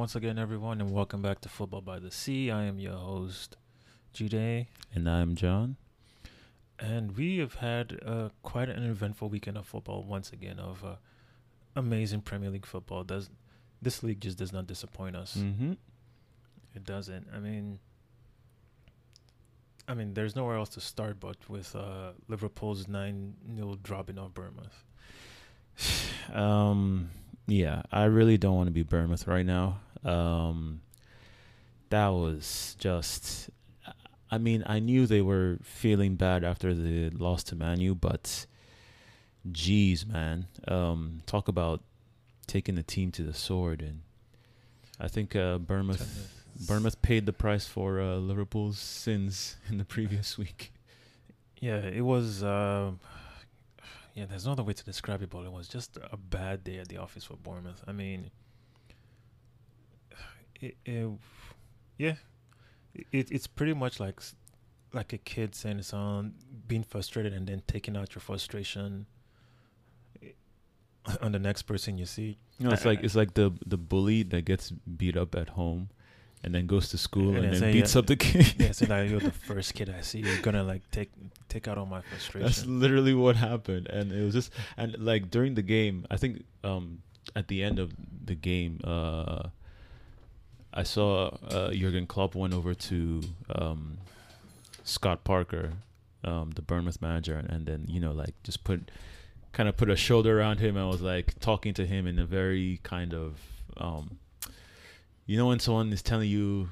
once again, everyone, and welcome back to Football by the Sea. I am your host, Jude, And I'm John. and we have had uh, quite an eventful weekend of football once again. Of uh, amazing Premier League football. Does this league just does not disappoint us? Mm-hmm. It doesn't. I mean, I mean, there's nowhere else to start but with uh, Liverpool's nine 0 dropping off Bournemouth. Um, yeah, I really don't want to be Bournemouth right now. Um, that was just. I mean, I knew they were feeling bad after the loss to Manu, but, geez, man, um, talk about taking the team to the sword, and I think uh, Bournemouth Bournemouth paid the price for uh, Liverpool's sins in the previous week. Yeah, it was. Uh, yeah, there's no other way to describe it, but it was just a bad day at the office for Bournemouth. I mean, it, it yeah, it, it's pretty much like like a kid saying it's on being frustrated and then taking out your frustration eh, on the next person you see. Know, it's I- like it's like the the bully that gets beat up at home, and then goes to school And and, then then beats yeah, up the kid. Yeah, so like you're the first kid I see. You're gonna like take take out all my frustration. That's literally what happened, and it was just and like during the game, I think um at the end of the game, uh, I saw uh, Jurgen Klopp went over to um Scott Parker, um the Bournemouth manager, and, and then you know like just put kind of put a shoulder around him and was like talking to him in a very kind of um you know when someone is telling you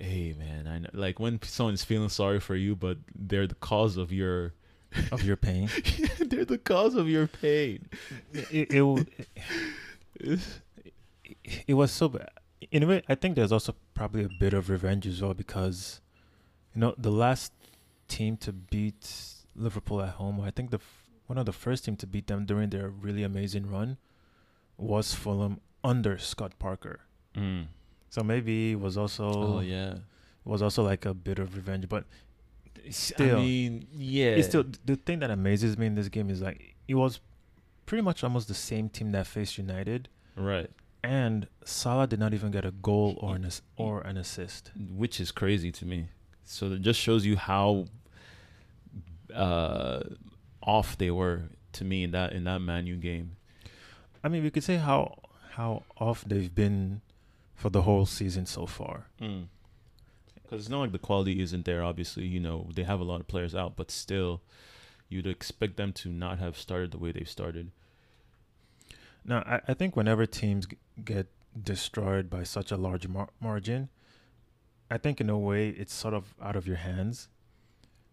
hey man i know like when someone is feeling sorry for you but they're the cause of your of your pain. they're the cause of your pain it, it, it, it was so bad. In a way, I think there's also probably a bit of revenge as well because, you know, the last team to beat Liverpool at home, I think the f- one of the first team to beat them during their really amazing run was Fulham under Scott Parker. mm. So maybe it was also oh yeah was also like a bit of revenge, but still, i mean yeah it's still the thing that amazes me in this game is like it was pretty much almost the same team that faced United. right and Salah did not even get a goal or an ass- or an assist. which is crazy to me so it just shows you how uh off they were to me in that in that manu game I mean, we could say how how off they've been for the whole season so far. Because it's not like the quality isn't there. Obviously, you know they have a lot of players out, but still, you'd expect them to not have started the way they've started. Now, I, I think whenever teams get destroyed by such a large mar- margin, I think in a way it's sort of out of your hands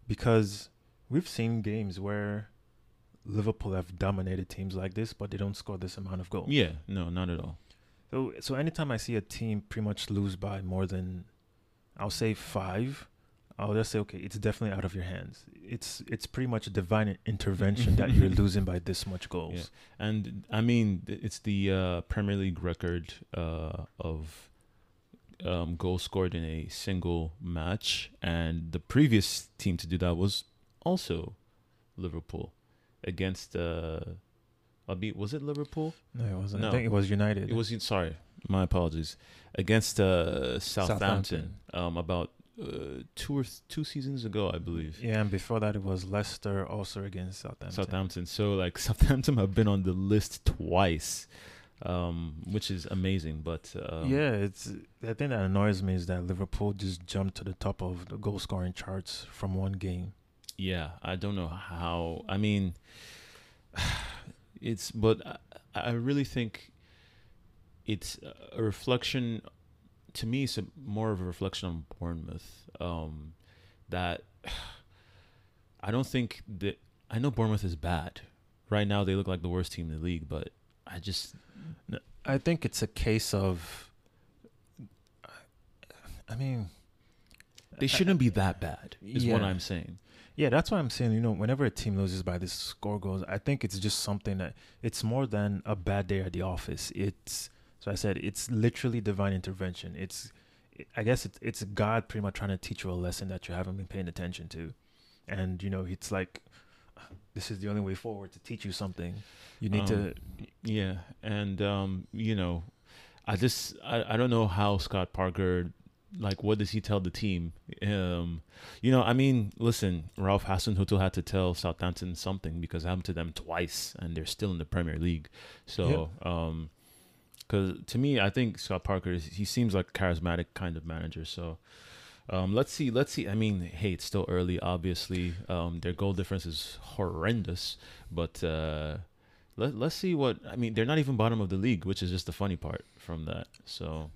because we've seen games where Liverpool have dominated teams like this, but they don't score this amount of goals. Yeah, no, not at all. So so anytime I see a team pretty much lose by more than I'll say five, I'll just say, okay, it's definitely out of your hands. It's it's pretty much a divine intervention that you're losing by this much goals. And I mean, it's the uh, Premier League record uh, of um, goals scored in a single match, and the previous team to do that was also Liverpool against. Uh, Abi- was it Liverpool? No, it wasn't. No. I think it was United. It was sorry, my apologies. Against uh, Southampton, Southampton. um, about uh, two or th- two seasons ago, I believe. yeah, and before that it was Leicester also against Southampton. Southampton. So like Southampton have been on the list twice, um, which is amazing. But um, yeah, it's the thing that annoys me is that Liverpool just jumped to the top of the goal scoring charts from one game. yeah, I don't know how. I mean, it's but I, I really think it's a reflection. To me, it's a, more of a reflection on Bournemouth. Um, that I don't think that I know Bournemouth is bad. Right now, they look like the worst team in the league, but I just I think it's a case of. I mean, they shouldn't be that bad. Is what I'm saying. Yeah, that's why I'm saying, you know, whenever a team loses by this score goals, I think it's just something that it's more than a bad day at the office. It's so I said it's literally divine intervention. It's I guess it's it's God pretty much trying to teach you a lesson that you haven't been paying attention to. And you know, it's like this is the only way forward to teach you something. You need to Um, Yeah, and um, you know, I just I, I don't know how Scott Parker like what does he tell the team? Um, you know, I mean, listen, Ralph Hasenhüttl had to tell Southampton something because it happened to them twice, and they're still in the Premier League. So, um, because to me, I think Scott Parker is, he seems like a charismatic kind of manager. So, um, let's see, let's see. I mean, hey, it's still early. Obviously, um, their goal difference is horrendous, but uh, let let's see what I mean. They're not even bottom of the league, which is just the funny part from that. So,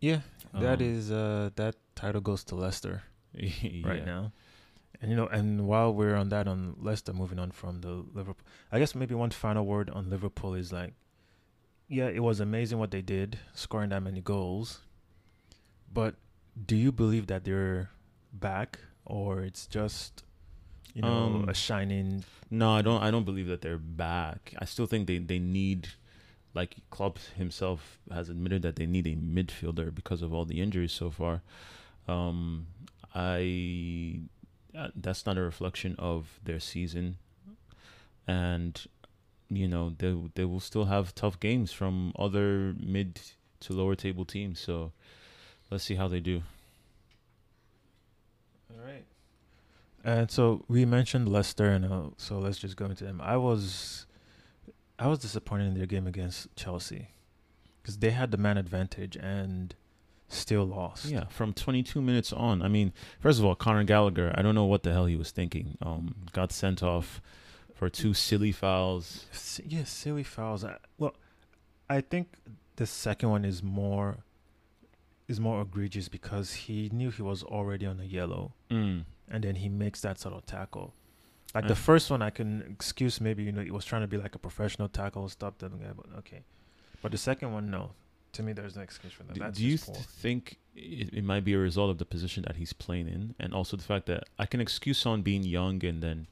Yeah, that Um, is uh that title goes to Leicester yeah. right now. And you know, and while we're on that on Leicester, moving on from the Liverpool, I guess maybe one final word on Liverpool is like, yeah, it was amazing what they did, scoring that many goals. But do you believe that they're back, or it's just, you know, Um, a shining? No, I don't. I don't believe that they're back. I still think they they need, like Klopp himself has admitted that they need a midfielder because of all the injuries so far. Um, I uh, that's not a reflection of their season, and you know they they will still have tough games from other mid to lower table teams. So let's see how they do. All right. And so we mentioned Leicester, and uh, so let's just go into them. I was, I was disappointed in their game against Chelsea, because they had the man advantage and still lost. Yeah, from 22 minutes on. I mean, first of all, Conor Gallagher, I don't know what the hell he was thinking. Um, got sent off for two silly fouls. S- yeah, silly fouls. I, well, I think the second one is more, is more egregious because he knew he was already on a yellow, Mm. and then he makes that sort of tackle. Like the first one, I can excuse maybe you know he was trying to be like a professional tackle, stop the guy, but okay. But the second one, no. To me, there's no excuse for that. Do, That's do you th- think it, it might be a result of the position that he's playing in, and also the fact that I can excuse someone being young and then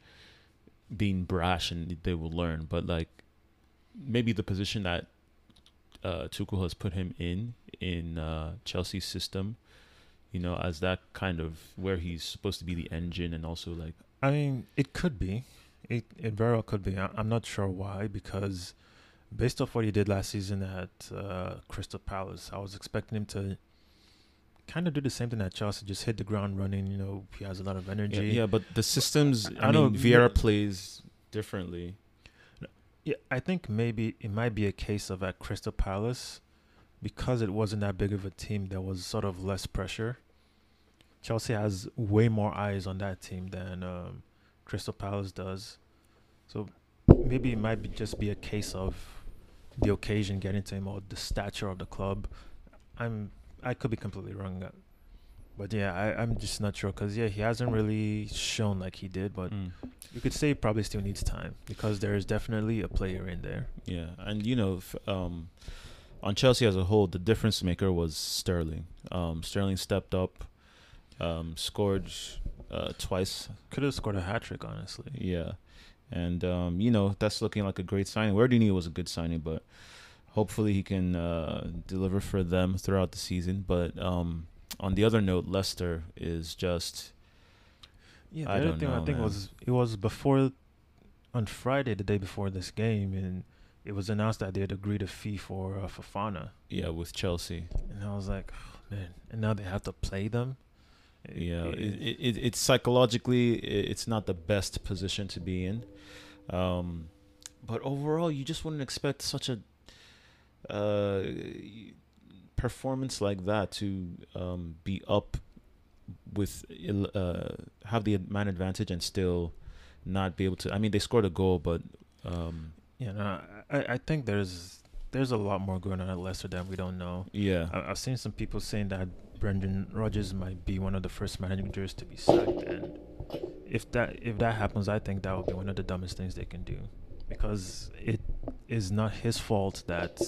being brash, and they will learn. But like maybe the position that uh, Tuchel has put him in in uh, Chelsea's system, you know, as that kind of where he's supposed to be the engine and also like I mean, it could be. It it very well could be. I, I'm not sure why because based off what he did last season at uh, Crystal Palace, I was expecting him to kind of do the same thing at Chelsea, just hit the ground running. You know, he has a lot of energy. Yeah, yeah, but the systems. I I, mean, Vieira plays differently. Yeah, I think maybe it might be a case of at Crystal Palace because it wasn't that big of a team. There was sort of less pressure. Chelsea has way more eyes on that team than um, Crystal Palace does, so maybe it might be just be a case of the occasion getting to him or the stature of the club. I'm I could be completely wrong, uh, but yeah, I, I'm just not sure because yeah, he hasn't really shown like he did, but Mm. you could say he probably still needs time because there is definitely a player in there. Yeah, and you know, f- um, on Chelsea as a whole, the difference maker was Sterling. Um, Sterling stepped up, um, scored uh, twice. Could have scored a hat trick, honestly. Yeah, and um, you know that's looking like a great signing. We already knew it was a good signing, but hopefully he can uh, deliver for them throughout the season. But um, on the other note, Leicester is just Yeah, the I other don't thing I think man. was it was before on Friday, the day before this game, and it was announced that they had agreed a fee for uh, Fofana, yeah with Chelsea. and I was like, oh, man, and now they have to play them. It- Yeah, it- it, it, it's psychologically it's not the best position to be in, um, but overall you just wouldn't expect such a uh, performance like that to um, be up with uh, have the man advantage and still not be able to. I mean, they scored a goal, but um, yeah, no, I I think there's there's a lot more going on at Leicester that we don't know. yeah, I, I've seen some people saying that Brendan Rodgers might be one of the first managers to be sacked, and if that if that happens, I think that would be one of the dumbest things they can do, because it is not his fault that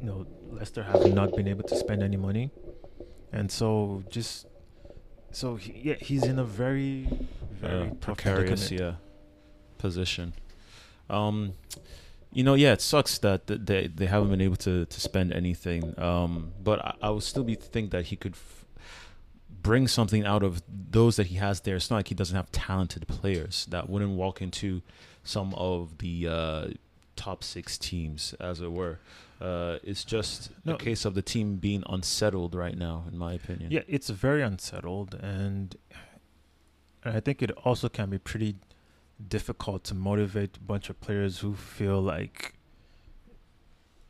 you know Leicester have not been able to spend any money, and so just so he, yeah, he's in a very very uh, tough precarious yeah position. Um you know yeah it sucks that th- they they haven't been able to to spend anything. Um but i, I would still be think that he could f- bring something out of those that he has there. It's not like he doesn't have talented players that wouldn't walk into some of the uh top six teams, as it were. Uh, it's just No. a case of the team being unsettled right now, in my opinion. Yeah, it's very unsettled, and I think it also can be pretty difficult to motivate a bunch of players who feel like,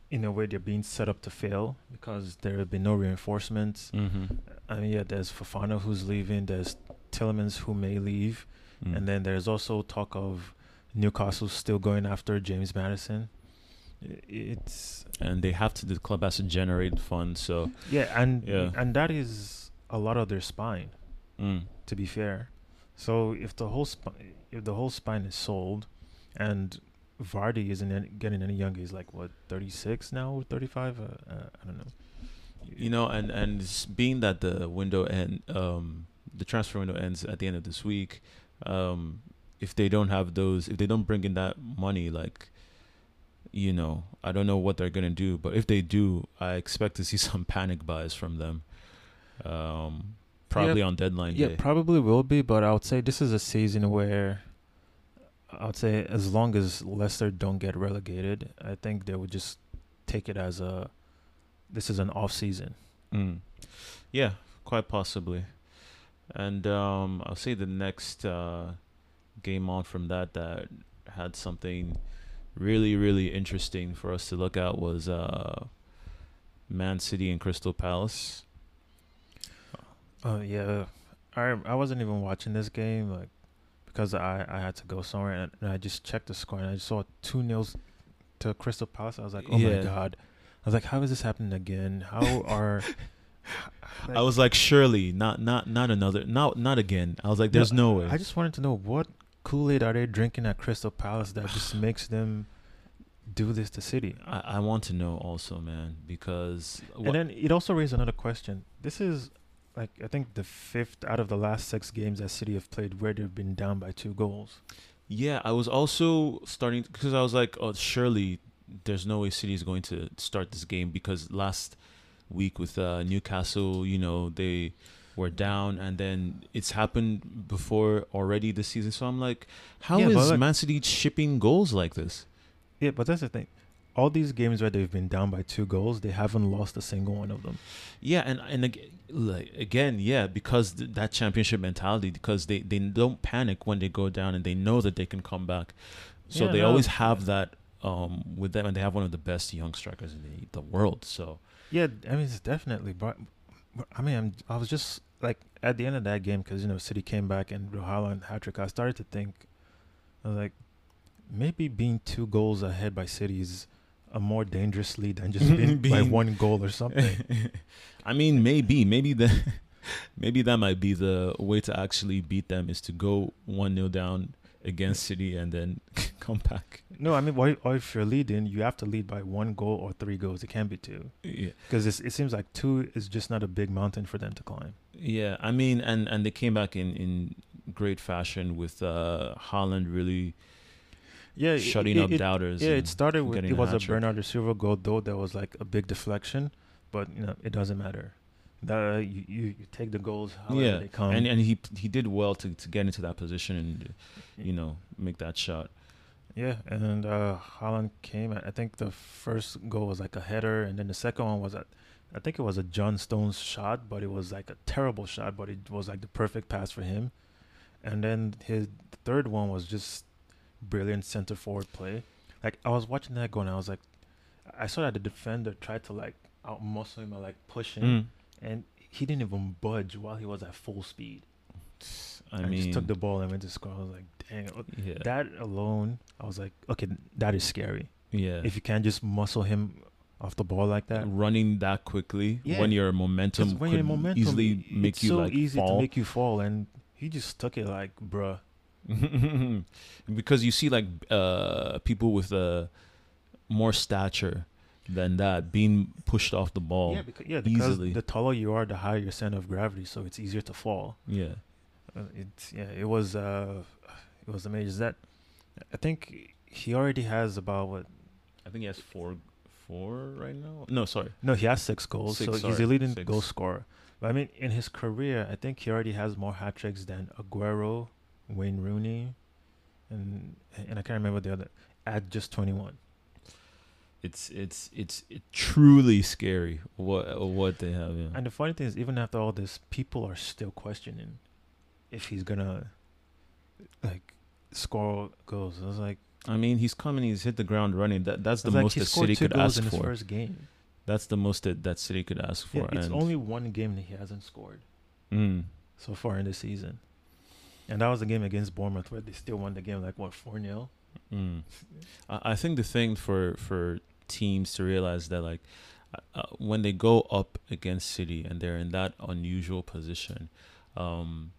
in a way, they're being set up to fail because there have been no reinforcements. Mm-hmm. I mean, yeah, there's Fofana who's leaving, there's Tielemans who may leave, Mm. and then there's also talk of Newcastle still going after James Maddison. It's and they have to. The club has to generate funds. So yeah, and Yeah. and that is a lot of their spine. mm. to be fair. So if the whole spi- if the whole spine is sold, and Vardy isn't any, getting any younger, he's like what thirty six now or thirty five. Uh, uh, I don't know. you know, and and being that the window and um, the transfer window ends at the end of this week. Um, if they don't have those, if they don't bring in that money, like, you know, I don't know what they're gonna do. But if they do, I expect to see some panic buys from them. Um, probably on deadline Yeah, day. probably will be, but I would say this is a season where I would say as long as Leicester don't get relegated, I think they would just take it as a this is an off season. Mm. Yeah, quite possibly. And um, I'll say the next uh, game on from that that had something really, really interesting for us to look at was uh, Man City and Crystal Palace. Oh yeah, I I wasn't even watching this game like because I I had to go somewhere and, and I just checked the score and I saw two nils to Crystal Palace. I was like, oh Yeah. my god. I was like, how is this happening again? How are I was like, surely not, not, not another, not, not again. I was like, there's no, way. I just wanted to know what Kool Aid are they drinking at Crystal Palace that just makes them do this to City. I, I want to know also, man, because And then it also raised another question. This is like I think the fifth out of the last six games that City have played where they've been down by two goals. Yeah, I was also starting because I was like, oh, surely there's no way City is going to start this game because last week with uh, Newcastle, you know, they were down and then it's happened before already this season. So I'm like, how is Yeah, but like- Man City shipping goals like this? Yeah, but that's the thing. All these games where they've been down by two goals, they haven't lost a single one of them. Yeah, and and like again, yeah, because th- that championship mentality, because they they don't panic when they go down and they know that they can come back. So Yeah, they no, always have that um with them, and they have one of the best young strikers in the, the world. So Yeah, I mean it's definitely. But, but I mean, I'm, I was just like at the end of that game because you know City came back and Haaland and trick. I started to think, I was like, maybe being two goals ahead by City is a more dangerous lead than just being, by one goal or something. I mean, maybe, maybe the, maybe that might be the way to actually beat them is to go one 0 down against City and then come back. no, I mean, why, or if you're leading, you have to lead by one goal or three goals. It can't be two Yeah, because it seems like two is just not a big mountain for them to climb. yeah. I mean, and and they came back in in great fashion with uh Haaland really Yeah, shutting it- up it- doubters. Yeah, it started with it was a. Bernardo Silva goal though. There was like a big deflection, but you know it doesn't matter. The you, you, you take the goals however Yeah, they come. and and he he did well to to get into that position and you know make that shot. yeah, and uh, Haaland came. I think the first goal was like a header, and then the second one was a, I think it was a John Stones shot, but it was like a terrible shot, but it was like the perfect pass for him. And then his third one was just brilliant center forward play. Like I was watching that goal and I was like, I saw that the defender tried to like out muscle him or like push him, Mm. And he didn't even budge while he was at full speed. I and mean, just took the ball and went to score. I was like, dang. yeah, That alone, I was like, okay, that is scary. yeah. If you can't just muscle him off the ball like that, running that quickly Yeah. when your momentum when could you're momentum, easily i- make it's you so like easy fall. to make you fall, and he just took it like, bruh. because you see like uh people with uh more stature than that being pushed off the ball. yeah, because, yeah, because easily. the taller you are, the higher your center of gravity, so it's easier to fall. Yeah. Uh, It's yeah, it was uh, it was amazing. That I think he already has about what? I think he has four four right now. No, sorry. No, he has six goals, Six, so he's sorry, the leading six. goal scorer. But I mean, in his career, I think he already has more hat tricks than Aguero, Wayne Rooney, and and I can't remember the other at just twenty one. It's it's it's truly scary what what they have. Yeah. And the funny thing is, even after all this, people are still questioning if he's gonna like score goals. I was like, I mean, he's coming. He's hit the ground running. That that's the like, most he that City two could goals ask for. first game. That's the most that that City could ask for. Yeah, it's and- only one game that he hasn't scored Mm. so far in the season, and that was the game against Bournemouth where they still won the game like what four 0 Mm. I I think the thing for for teams to realize that like uh, when they go up against City and they're in that unusual position, um,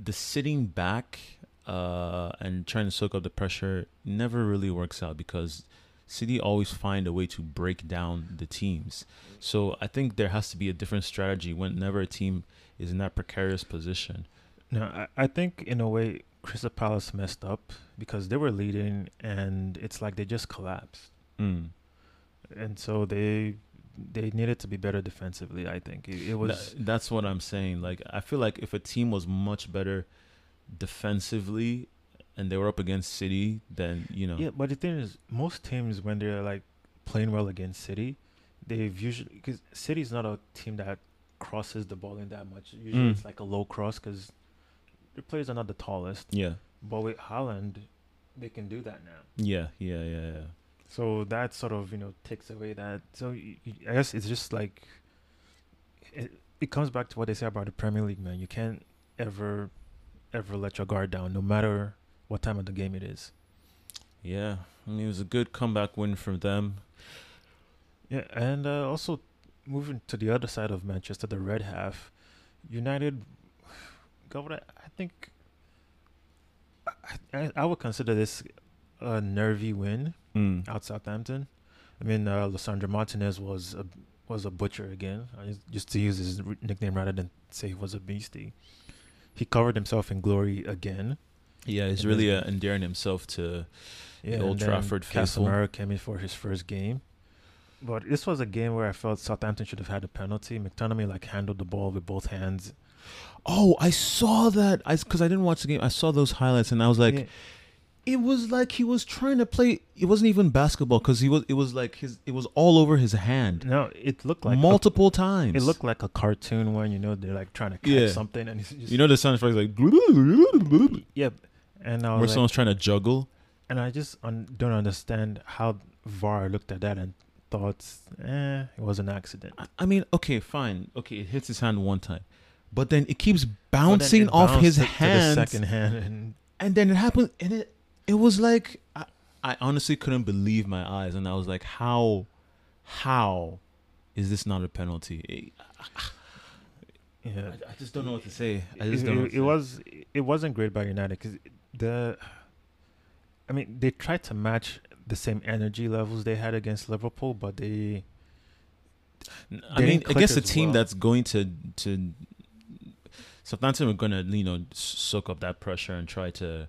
the sitting back uh, and trying to soak up the pressure never really works out because City always find a way to break down the teams. So I think there has to be a different strategy whenever a team is in that precarious position. No, I, I think in a way Crystal Palace messed up because they were leading and it's like they just collapsed, Mm. and so they they needed to be better defensively. I think it, it was. Tha- that's what I'm saying. Like I feel like if a team was much better defensively and they were up against City, then you know. Yeah, but the thing is, most teams when they're like playing well against City, they've usually because City's not a team that crosses the ball in that much. Usually, Mm. it's like a low cross because their players are not the tallest. Yeah. But with Haaland, they can do that now. Yeah. Yeah. Yeah. Yeah. So that sort of you know takes away that. So y y I guess it's just like it. It comes back to what they say about the Premier League, man. You can't ever, ever let your guard down, no matter what time of the game it is. Yeah. I mean, it was a good comeback win from them. Yeah, and uh, also moving to the other side of Manchester, the red half, United. God, I, think I, I, I would consider this a nervy win Mm. out Southampton. I mean, uh, Lisandro Martinez was a was a butcher again. Just, just to use his nickname rather than say he was a beastie. He covered himself in glory again. Yeah, he's And really then- uh, endearing himself to. Yeah, The Old Trafford faithful. Casemiro came in for his first game. But this was a game where I felt Southampton should have had a penalty. McTominay like handled the ball with both hands. Oh, I saw that. I because I didn't watch the game. I saw those highlights and I was like, Yeah. It was like he was trying to play. It wasn't even basketball because he was. It was like his. It was all over his hand No, it looked like a- multiple times. it looked like a cartoon when you know they're like trying to catch Yeah. something and it's just You know the sound effects like yeah. And I where was like, someone's trying to juggle. and I just un- don't understand how VAR looked at that and thought, eh, it was an accident. I- I mean, okay, fine, okay, it hits his hand one time, but then it keeps But then bouncing it off his to- to hand, second hand, and and then it happened, and it it was like I, I honestly couldn't believe my eyes, and I was like, how, how, is this not a penalty? yeah. I, I just don't know what to say. I it, don't. know what it, to it say. was it wasn't great by United because the I mean they tried to match the same energy levels they had against Liverpool, but they I mean, didn't click against a team well. that's going to to Southampton are going to you know soak up that pressure and try to do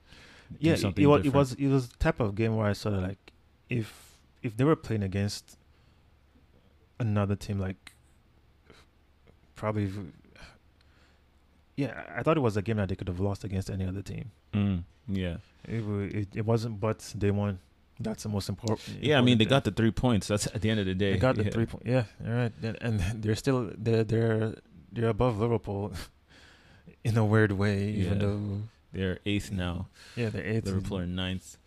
yeah it, it was it was it was the type of game where I sort of like if if they were playing against another team like probably yeah I thought it was a game that they could have lost against any other team. Mm, yeah, It, it it wasn't, but they won. That's the most important. yeah. I mean, they important got the three points. That's at the end of the day. They got the yeah. three points. Yeah, all right. And, and they're still they're they're they're above Liverpool in a weird way, even Yeah. though They're eighth now. yeah they're eighth. Liverpool are ninth.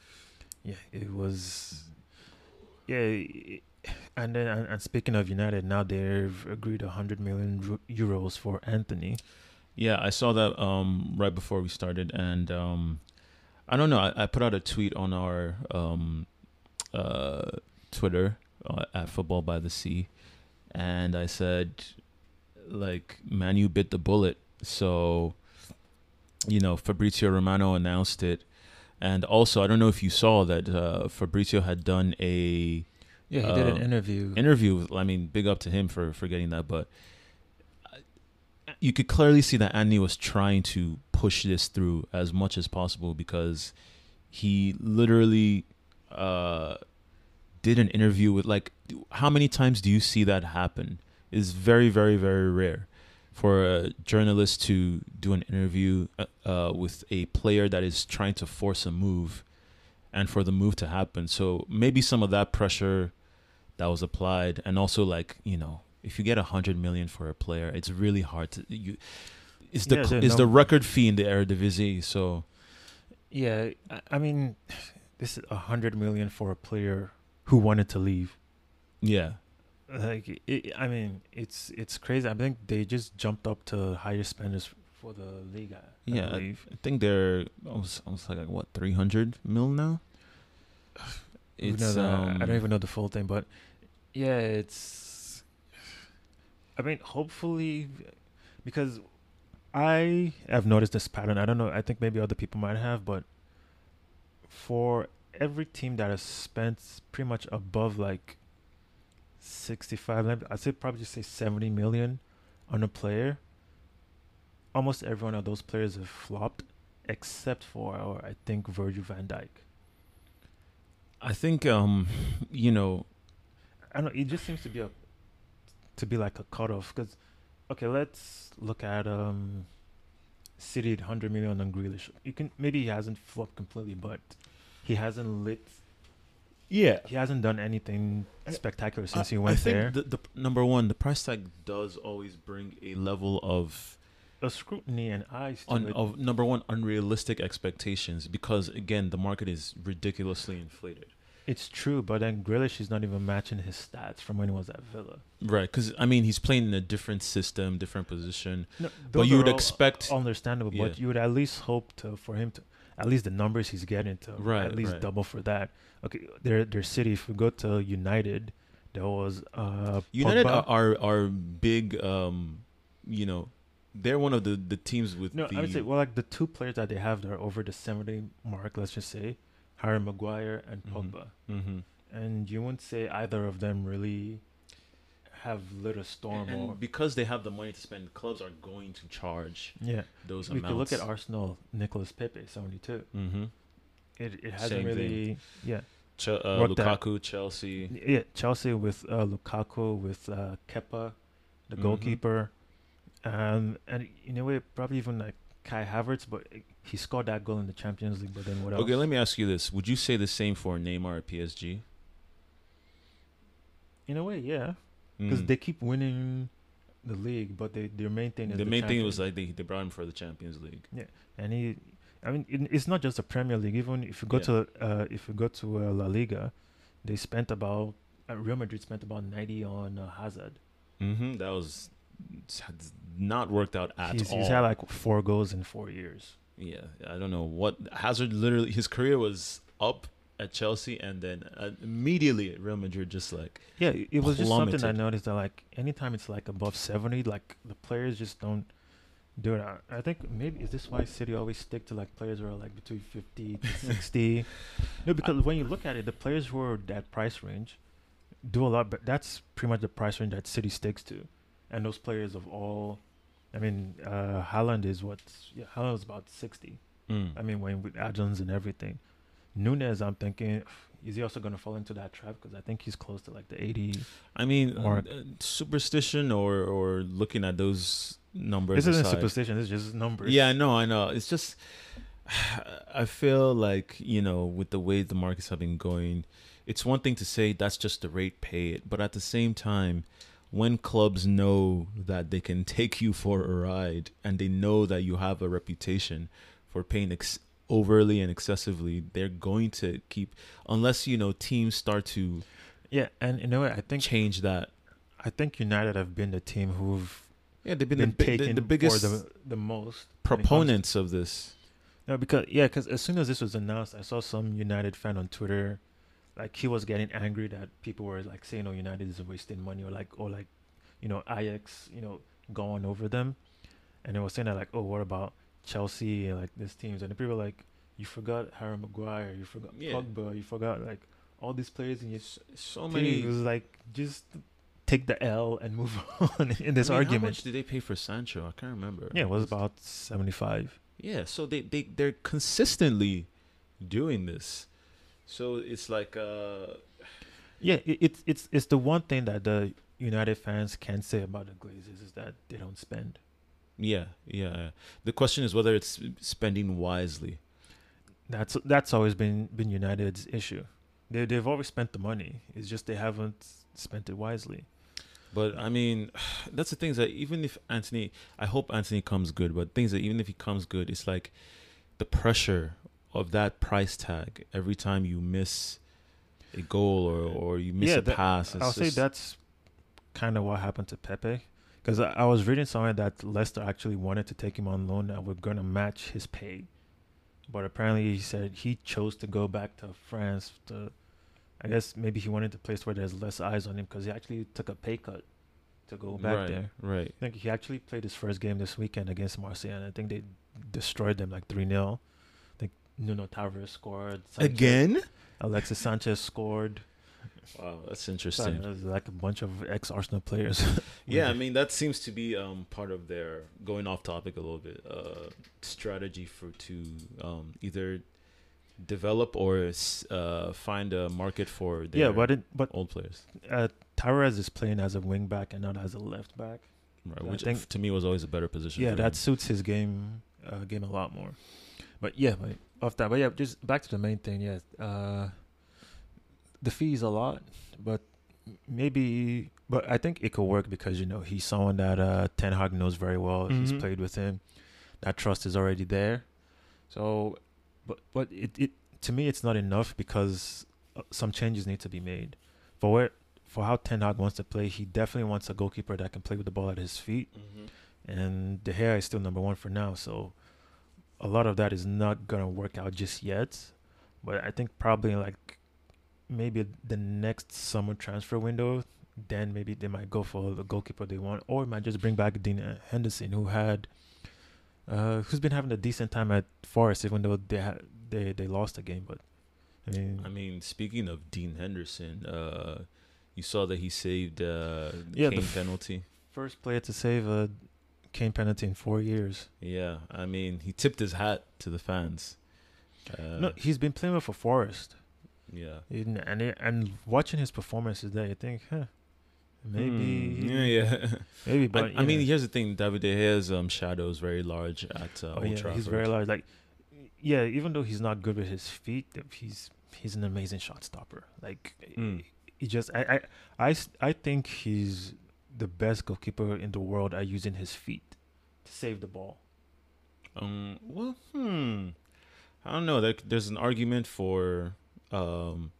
Yeah, it was. Yeah, and then and, and speaking of United, now they've agreed a hundred million euros for Antony. Yeah, I saw that um, right before we started, and um, I don't know. I, I put out a tweet on our um, uh, Twitter uh, at Football by the Sea, and I said, like, man, you bit the bullet. So, you know, Fabrizio Romano announced it, and also I don't know if you saw that uh, Fabrizio had done a Yeah, he did an Um, interview. interview. with- I mean, big up to him for for getting that, but uh, you could clearly see that Andy was trying to push this through as much as possible because he literally uh, did an interview with like how many times do you see that happen? Is very very very rare for a journalist to do an interview uh, uh, with a player that is trying to force a move and for the move to happen. So maybe some of that pressure that was applied, and also like you know, if you get a hundred million for a player, it's really hard to you. It's the Yeah, cl- the record fee in the Eredivisie. So Yeah, I, I mean, this is a hundred million for a player who wanted to leave. yeah, Like, it, I mean, it's it's crazy. I think they just jumped up to higher spenders for the league. I, I Yeah, believe. I think they're almost, almost like what three hundred mil now. It's? I- um, I don't even know the full thing, but yeah, it's. I mean, hopefully, because I have noticed this pattern. I don't know. I think maybe other people might have, but for every team that has spent pretty much above like sixty-five, I'd say probably just say seventy million on a player. Almost every one of those players have flopped, except for or I think Virgil Van Dijk. I think um, you know, I don't know. It just seems to be a to be like a cutoff. Because okay, let's look at um, City at hundred million on Grealish. You can maybe he hasn't flopped completely, but he hasn't lit. Yeah. He hasn't done anything spectacular since I, he went I think there. The, the number one, the price tag does always bring a level of a scrutiny and eyes to un, it. of number one unrealistic expectations because again the market is ridiculously inflated. It's true, but then Grealish is not even matching his stats from when he was at Villa. Right, because I mean he's playing in a different system, different position. No, But you would expect, understandable, but you would at least hope to for him to at least the numbers he's getting to Right, at least right. double for that. Okay, their their city. If we go to United, there was uh United Pogba. are, are big. Um, you know, they're one of the the teams with no, the I would say well like the two players that they have that are over the seventy mark. Let's just say Harry Maguire and Mhm. Pogba, hmm and you wouldn't say either of them really have lit a storm and or because they have the money to spend, clubs are going to charge yeah. those We amounts. could look at Arsenal, Nicholas Pepe, seventy two. Mm-hmm. It it hasn't Same thing. really yeah. Ch- uh, out. Lukaku, Chelsea. Yeah, Chelsea with uh, Lukaku, with uh, Kepa, the Mhm. goalkeeper, um, and in a way probably even like Kai Havertz, but he scored that goal in the Champions League. But then what else? Okay, let me ask you this: Would you say the same for Neymar at PSG? in a way, yeah, because Mm. they keep winning the league, but they their main thing is the the, main thing was like they, they brought him for the Champions League. Yeah, and he, I mean, it, it's not just the Premier League. Even if you go Yeah. to uh, if you go to uh, La Liga, they spent about uh, Real Madrid spent about ninety on uh, Hazard. Mm-hmm. That was not worked out at he's, all. he's had like four goals in four years. yeah, I don't know what Hazard. Literally, his career was up at Chelsea, and then uh, immediately at Real Madrid, just like Yeah, it was just something I noticed that like anytime it's like above seventy, like the players just don't do it. I, I think maybe is this why City always stick to like players who are like between fifty to sixty? No, because when you look at it, the players who are that price range do a lot, but that's pretty much the price range that City sticks to, and those players of all. I mean, uh, Haaland is what? Yeah, Haaland is about sixty. mm. I mean, when with add-ons and everything. Nunez, I'm thinking, is he also going to fall into that trap? Because I think he's close to like the 80. I mean, uh, superstition or or looking at those numbers. This isn't aside. superstition. This is just numbers. Yeah, I know, I know. It's just I feel like, you know, with the way the markets have been going, it's one thing to say that's just the rate pay it, but at the same time, when clubs know that they can take you for a ride and they know that you have a reputation for paying ex- overly and excessively, they're going to keep unless, you know, teams start to Yeah, and you know way, I think change that. I think United have been the team who've Yeah, they've been, been, the, bi- the, taken the biggest the the most when it comes- proponents of this. No, because yeah, because as soon as this was announced, I saw some United fan on Twitter, like he was getting angry that people were like saying, "Oh, United is wasting money," or like, "Oh, like, you know, Ajax, you know, going over them, and they were saying that like, "Oh, what about Chelsea and like these teams?" And the people like, "You forgot Harry Maguire, you forgot Yeah. Pogba, you forgot like all these players in your So team." many It was like just take the L and move on in this I mean, How argument. much did they pay for Sancho? I can't remember. Yeah, it was about seventy-five. Yeah, so they they they're consistently doing this. So it's like uh Yeah, it, it's it's it's the one thing that the United fans can say about the Glazers is that they don't spend. Yeah, yeah. The question is whether it's spending wisely. That's that's always been been United's issue. They they've always spent the money. It's just they haven't spent it wisely. But I mean, that's the thing is that even if Antony, I hope Antony comes good. But things that even if he comes good, it's like the pressure of that price tag every time you miss a goal or or you miss Yeah, a that- pass. I'll say that's kind of what happened to Pepe. Because I, I was reading somewhere that Leicester actually wanted to take him on loan and were going to match his pay. But apparently he said he chose to go back to France. To, I guess maybe he wanted a place where there's less eyes on him because he actually took a pay cut to go back right, there. Right. I think he actually played his first game this weekend against Marseille, and I think they destroyed them like 3 0. I think Nuno Tavares scored. Sanchez- Again? Alexis Sanchez scored. Wow, that's interesting. Like a bunch of ex Arsenal players. Yeah, I mean that seems to be um, part of their going off topic a little bit uh, strategy for to um, either develop or uh, find a market for their yeah, but it, but old players, uh, Tavares is playing as a wing back and not as a left back. right? I Which think- to me was always a better position. Yeah, that him. suits his game uh, game a lot more. But yeah, but off that. But yeah, just back to the main thing. Yeah, uh, the fees a lot, but maybe. But I think it could work because you know he's someone that uh, Ten Hag knows very well. He's Mhm. played with him. That trust is already there. So, but but it, it to me it's not enough because uh, some changes need to be made. For where for how Ten Hag wants to play, he definitely wants a goalkeeper that can play with the ball at his feet Mhm. and De Gea is still number one for now. So a lot of that is not gonna work out just yet. But I think probably like maybe the next summer transfer window, then maybe they might go for the goalkeeper they want, or might just bring back Dean Henderson, who had, uh, who's been having a decent time at Forest, even though they had they they lost the game. But I mean, I mean, speaking of Dean Henderson, uh, you saw that he saved uh, the Yeah, the Kane f- penalty. first player to save a Kane penalty in four years. Yeah, I mean, he tipped his hat to the fans. Uh, no, he's been playing with for Forest. Yeah. And and, it, and watching his performances there, you think, huh, maybe, Hmm, yeah, yeah. maybe. I, But I mean, here's the thing: David De Gea's um, shadow is very large at uh, oh, Old yeah, Trafford. he's very large. Like, yeah, even though he's not good with his feet, he's he's an amazing shot stopper. Like, Mm. he just, I, I I I think he's the best goalkeeper in the world at using his feet to save the ball. Um. Well, hmm. I don't know. There, there's an argument for. Um,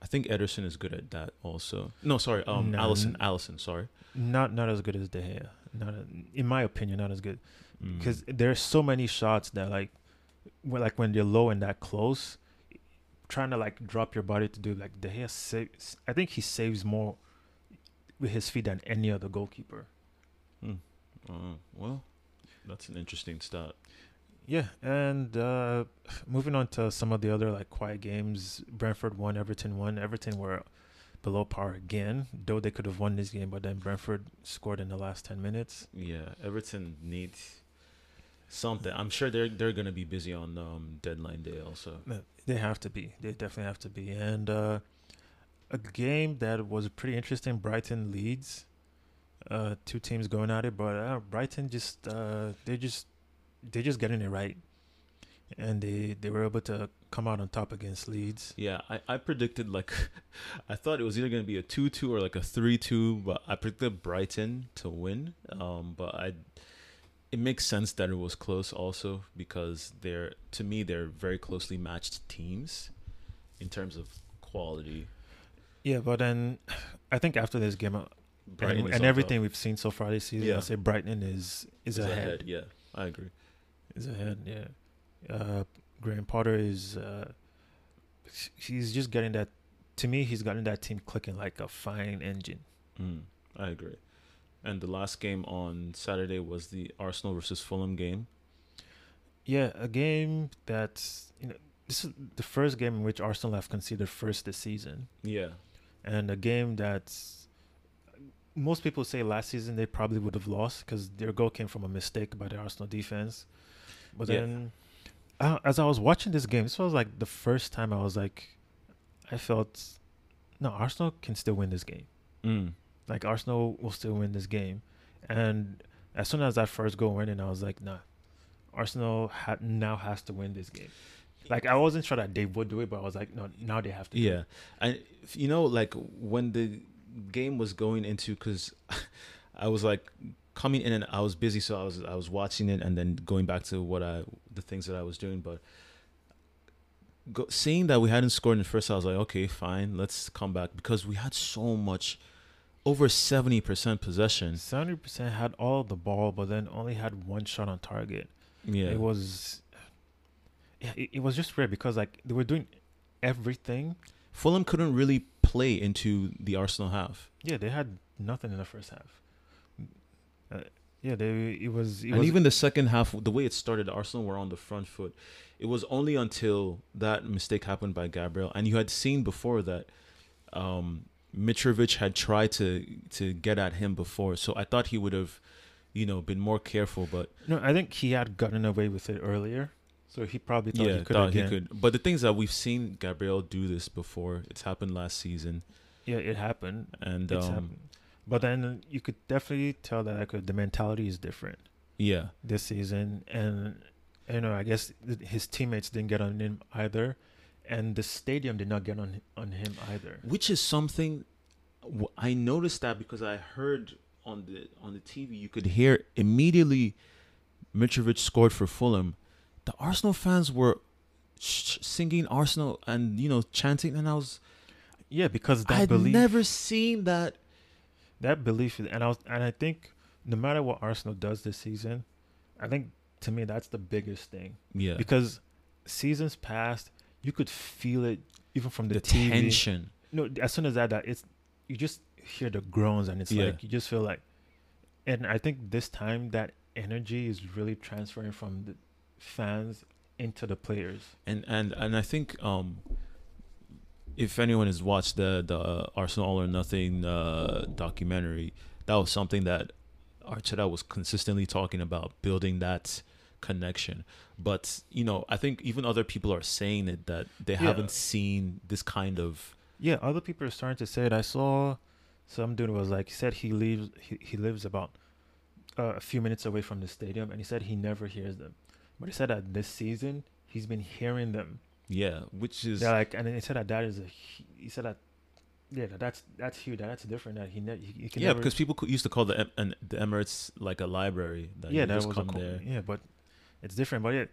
I think Ederson is good at that also. No, sorry. Um, No, Alisson. Alisson. Sorry. Not not as good as De Gea. Not a, in my opinion, not as good. Mm. because there's so many shots that like when like when you're low and that close trying to like drop your body to do like the hair saves i think he saves more with his feet than any other goalkeeper Hmm. Uh, well, that's an interesting stat. Yeah and uh moving on to some of the other like quiet games brentford won everton won everton were below par again though they could have won this game but then brentford scored in the last 10 minutes Yeah, Everton needs something. I'm sure they're they're gonna be busy on um, deadline day also. They have to be. They definitely have to be. And uh, a game that was pretty interesting. Brighton Leeds. Uh, two teams going at it, but uh, Brighton just uh, they just they just getting it right, and they they were able to come out on top against Leeds. Yeah, I, I predicted like I thought it was either gonna be a two two or like a three two, but I predicted Brighton to win. Um, but I it makes sense that it was close also because they're to me they're very closely matched teams in terms of quality. Yeah, but then I think after this game uh, Brighton and, and everything we've seen so far this season, Yeah. I'll say Brighton is is. Is ahead. Yeah, I agree. Is ahead. Yeah, uh, Graham Potter is. Uh, he's just getting that. To me, he's gotten that team clicking like a fine engine. Mm, I agree. And the last game on Saturday was the Arsenal versus Fulham game. Yeah, a game that's you know this is the first game in which Arsenal have conceded first this season, Yeah. and a game that's most people say last season they probably would have lost because their goal came from a mistake by the Arsenal defense. But Yeah. then, uh, as I was watching this game, this was like the first time I was like, I felt, no, Arsenal can still win this game. Mm. Like Arsenal will still win this game, and as soon as that first goal went in, I was like, nah, Arsenal ha- now has to win this game. Like I wasn't sure that they would do it, but I was like, no, now they have to. Yeah, and you know, like when the game was going into, because I was like coming in and I was busy, so I was I was watching it and then going back to what I the things that I was doing, but. Go, seeing that we hadn't scored in the first, I was like, okay, fine, let's come back because we had so much, over seventy percent possession. Seventy percent had all the ball, but then only had one shot on target. Yeah, It was, yeah, it, it was just weird because like they were doing everything. Fulham couldn't really play into the Arsenal half, Yeah, they had nothing in the first half. Uh, yeah, they it was it and was even the second half, the way it started, Arsenal were on the front foot. It was only until that mistake happened by Gabriel, and you had seen before that um, Mitrovic had tried to to get at him before. So I thought he would have, you know, been more careful. But no. I think he had gotten away with it earlier, so he probably thought yeah, he could thought again. he could. But the things that we've seen Gabriel do this before. It's happened last season, Yeah, it happened. and It's um, happened. But then you could definitely tell that like, the mentality is different yeah, this season, and you know I guess his teammates didn't get on him either, and the stadium did not get on on him either. which is something I noticed that because I heard on the on the TV you could hear immediately Mitrovic scored for Fulham. The Arsenal fans were sh- singing Arsenal and you know chanting, and I was Yeah, because that I'd belief, never seen that. That belief, and I was, and I think no matter what Arsenal does this season, I think to me that's the biggest thing Yeah, because seasons past you could feel it even from the, the TV. tension. no as soon as that that it's you just hear the groans and it's Yeah. like you just feel like and i think this time that energy is really transferring from the fans into the players and and and I think um if anyone has watched the the Arsenal All or Nothing uh, documentary, that was something that Arteta was consistently talking about building that connection. But you know, I think even other people are saying it that they Yeah. haven't seen this kind of yeah other people are starting to say it i saw some dude was like he said he lives he, he lives about uh, a few minutes away from the stadium and he said he never hears them but he said that this season he's been hearing them yeah, which is yeah like and then he said that that is a he said that yeah that's that's huge that's different that he, ne- he, he can yeah never, because people used to call the Em- and the Emirates like a library that yeah, that just was come cool, there. Yeah, but it's different. But yeah,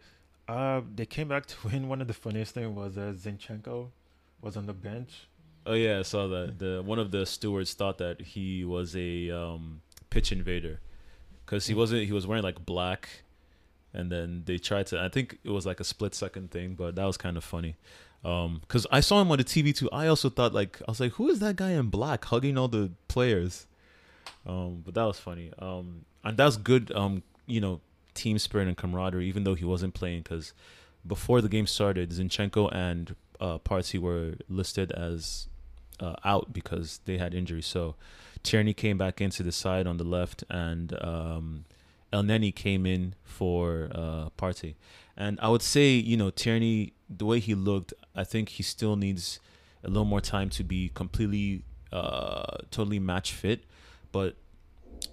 uh, they came back to win. One of the funniest thing was uh, Zinchenko was on the bench. Oh yeah, I saw that. The one of the stewards thought that he was a um, pitch invader because he Mm. wasn't. He was wearing like black, and then they tried to. I think it was like a split second thing, but that was kind of funny. Um, Because I saw him on the TV too. I also thought like I was like, who is that guy in black hugging all the players? Um, but that was funny. Um, and that's good. Um, you know, team spirit and camaraderie. Even though he wasn't playing, because before the game started, Zinchenko and uh, Partey were listed as uh, out because they had injuries. So Tierney came back into the side on the left, and um, Elneny came in for uh, Partey. And I would say, you know, Tierney, the way he looked, I think he still needs a little more time to be completely, uh, totally match fit. But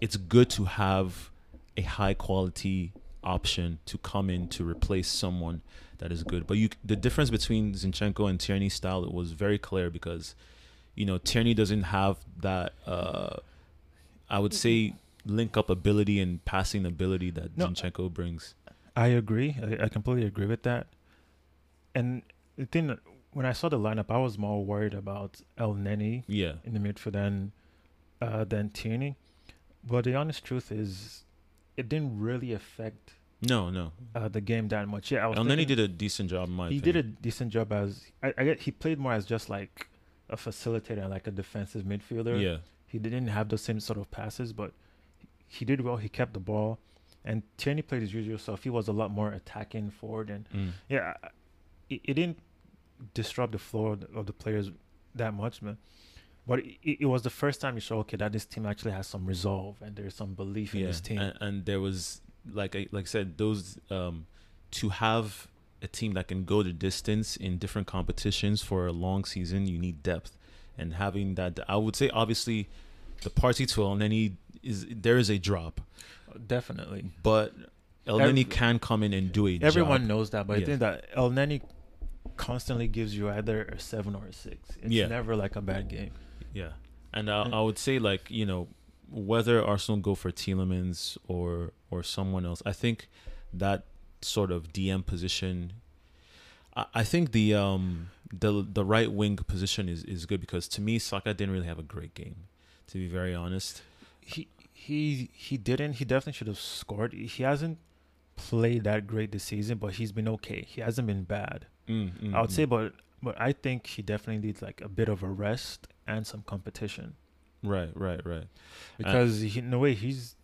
it's good to have a high quality option to come in to replace someone that is good. But you, the difference between Zinchenko and Tierney's style was very clear because, you know, Tierney doesn't have that. Uh, I would say link up ability and passing ability that No, Zinchenko brings. I agree. I, I completely agree with that. And the thing, that- when I saw the lineup, I was more worried about Elneny Yeah, in the midfield than uh, than Tierney. But the honest truth is, it didn't really affect no, no. uh, the game that much. Yeah, I was Elneny did a decent job. In my he did a decent job as I, I get he played more as just like a facilitator like a defensive midfielder. Yeah, He didn't have the same sort of passes, but he did well. He kept the ball, and Tierney played his usual self. He was a lot more attacking forward, and mm. yeah, it, it didn't disrupt the flow of the, of the players that much, man. But it, it was the first time you saw okay that this team actually has some resolve and there's some belief in yeah. this team. And, and there was like I like I said those um, to have a team that can go the distance in different competitions for a long season. You need depth, and having that, I would say obviously, the Partey to Elneny is there is a drop, Definitely. but El Ev- Neni can come in and do a Everyone job. knows that, but Yeah. I think that Elneny constantly gives you either a seven or a six. It's Yeah. never like a bad game. Yeah, and And- I would say like you know whether Arsenal go for Tielemans or or someone else, I think that sort of DM position. I, I think the um the the right wing position is is good because to me Saka didn't really have a great game, to be very honest. He he he didn't. He definitely should have scored. He hasn't played that great this season, but he's been okay. He hasn't been bad. Mm, mm, I would mm. say, but but I think he definitely needs like a bit of a rest and some competition right, right, right. because he, in a way he's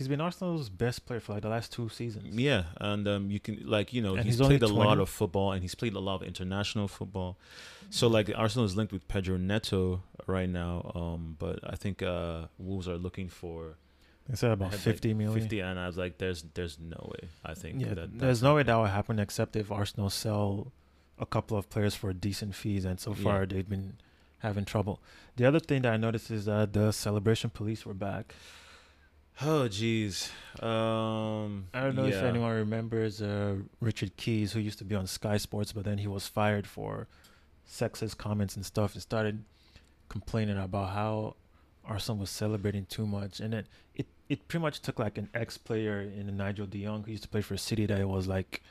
he's been Arsenal's best player for like the last two seasons. Yeah, and um, you can like you know he's, he's played a lot of football and he's played a lot of international football. So like Arsenal is linked with Pedro Neto right now, um, but I think uh, Wolves are looking for They said about had, like, fifty million. fifty, and I was like, there's there's no way. I think Yeah, that there's no way that will happen except if Arsenal sell a couple of players for decent fees, and so Yeah. far they've been having trouble. The other thing that I noticed is that the celebration police were back. Oh jeez. Um, I don't know if anyone remembers uh, Richard Keys, who used to be on Sky Sports, but then he was fired for sexist comments and stuff, and started complaining about how Arsenal was celebrating too much, and then it it pretty much took like an ex player in Nigel De Jong who used to play for City that it was like.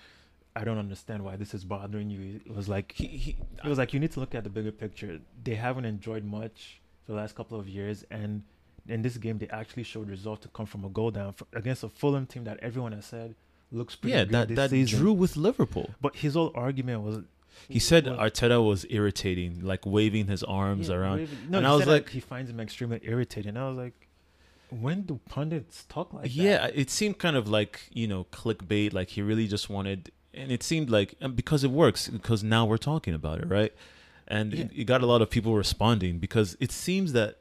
I don't understand why this is bothering you. It was like He, he, it was like you need to look at the bigger picture. They haven't enjoyed much for the last couple of years, and in this game, they actually showed results to come from a goal down for, against a Fulham team that everyone has said looks pretty yeah, good that this that season. drew with Liverpool. But his whole argument was He said was- Arteta was irritating, like waving his arms yeah, around. waving- No, And he I was that like- he finds him extremely irritating. I was like, when do pundits talk like yeah, that? Yeah, it seemed kind of like you know clickbait. Like he really just wanted, and it seemed like and because it works because now we're talking about it, right? And Yeah. it, it got a lot of people responding because it seems that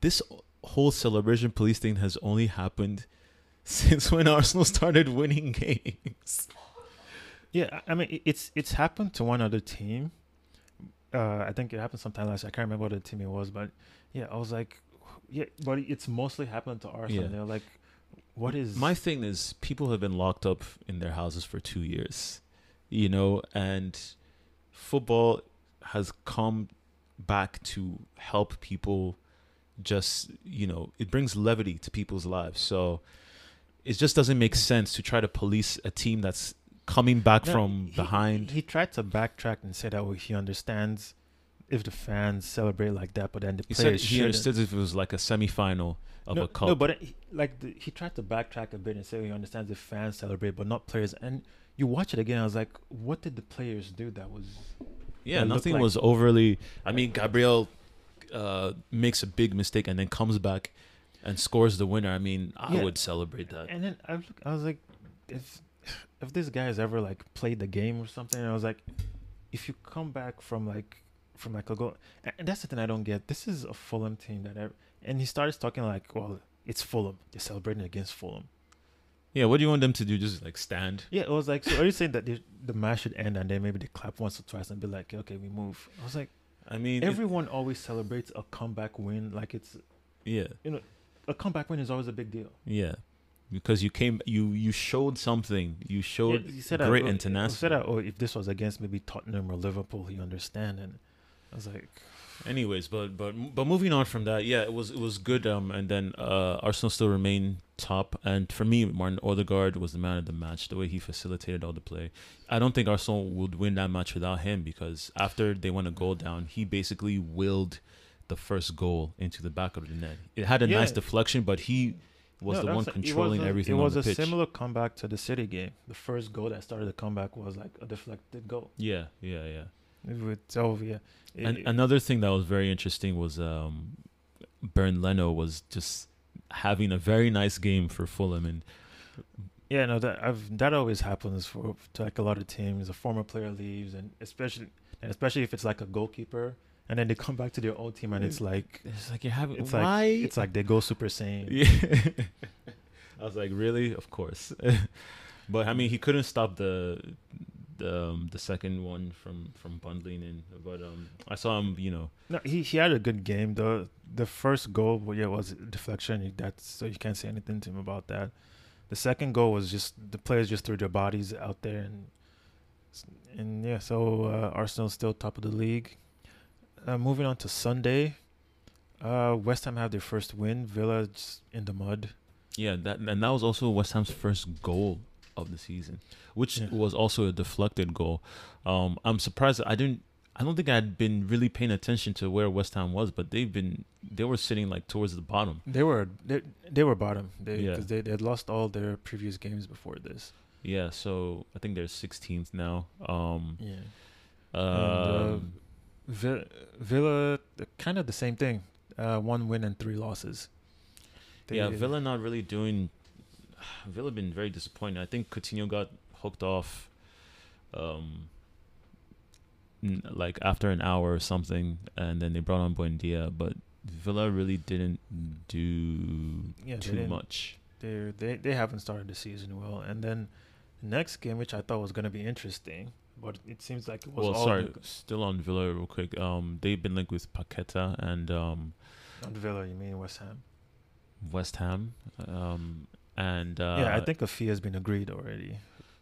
this whole celebration police thing has only happened since when Arsenal started winning games. Yeah, I mean it's it's happened to one other team. Uh, I think it happened sometime last. year. I can't remember what the team it was, but yeah, I was like, yeah, but it's mostly happened to Arsenal. Yeah. They're like, what is My thing is, people have been locked up in their houses for two years, you know, and football has come back to help people. Just you know, it brings levity to people's lives. So it just doesn't make sense to try to police a team that's coming back No, from he- behind. He tried to backtrack and say that well, he understands if the fans celebrate like that, but then the He said players he shouldn't. understood if it was like a semifinal of no, a cup. No, but like the, he tried to backtrack a bit and say he understands if fans celebrate, but not players. And you watch it again, I was like, what did the players do that was? Yeah, that nothing like- was overly. I mean, Gabriel uh, makes a big mistake and then comes back and scores the winner. I mean, I Yeah. would celebrate that. And then I look, I was like, if if this guy has ever like played the game or something, I was like, if you come back from like from like a goal, and- that's the thing I don't get. This is a Fulham team that, ever, and he starts talking like, well, it's Fulham. They're celebrating against Fulham. Yeah, what do you want them to do? Just like stand? Yeah, it was like, so are you saying that the, the match should end and then maybe they clap once or twice and be like, okay, we move? I was like, I mean, it- everyone always celebrates a comeback win like it's yeah, You know, a comeback win is always a big deal. yeah, because you came, you you showed something. You showed Yeah, he said great that, oh, and He tenacity. said that, oh, if this was against maybe Tottenham or Liverpool, you understand. And I was like, Anyways, but but but moving on from that, yeah, it was it was good. Um, and then uh, Arsenal still remain top. And for me, Martin Odegaard was the man of the match. The way he facilitated all the play, I don't think Arsenal would win that match without him because after they went a goal down, he basically willed the first goal into the back of the net. It had a Yeah. nice deflection, but he was No, the one that's- it was controlling a- everything It was a pitch. similar comeback to the City game. The first goal that started the comeback was like a deflected goal. yeah, yeah, yeah. With It- And another thing that was very interesting was um, Bernd Leno was just having a very nice game for Fulham, and yeah, no, that I've that always happens for to like a lot of teams. A former player leaves, and especially and especially if it's like a goalkeeper, and then they come back to their old team, and it's like it's like you're having it's like why? it's like they go Super Saiyan. yeah. I was like, really? Of course, but I mean, he couldn't stop the the um, the second one from from bundling in. But um, I saw him, you know, No, he he had a good game. The the first goal, well, yeah, was deflection. That's so you can't say anything to him about that. The second goal was just the players just threw their bodies out there, and And yeah, so uh, Arsenal's still top of the league. Uh, moving on to Sunday, uh, West Ham have their first win. Villa in the mud. Yeah, that and that was also West Ham's first goal of the season, which Yeah. was also a deflected goal. Um, I'm surprised I didn't. I don't think I had been really paying attention to where West Ham was, but they've been they were sitting like towards the bottom. They were they, they were bottom. They Yeah. because they, they had lost all their previous games before this. Yeah, so I think they're 16th now. Um, Yeah. um, Vi- Villa, kind of the same thing. Uh, one win and three losses. They- yeah, Villa not really doing. Villa been very disappointing. I think Coutinho got hooked off, um, n- like after an hour or something, and then they brought on Buendia, but Villa really didn't do Yeah, too didn't- much. They they they haven't started the season well. And then the next game, which I thought was gonna be interesting, but it seems like it was Well, all sorry, still on Villa real quick. Um, they've been linked with Paqueta and um, on Villa. You mean West Ham? West Ham. Um, and uh, yeah, I think a fee has been agreed already.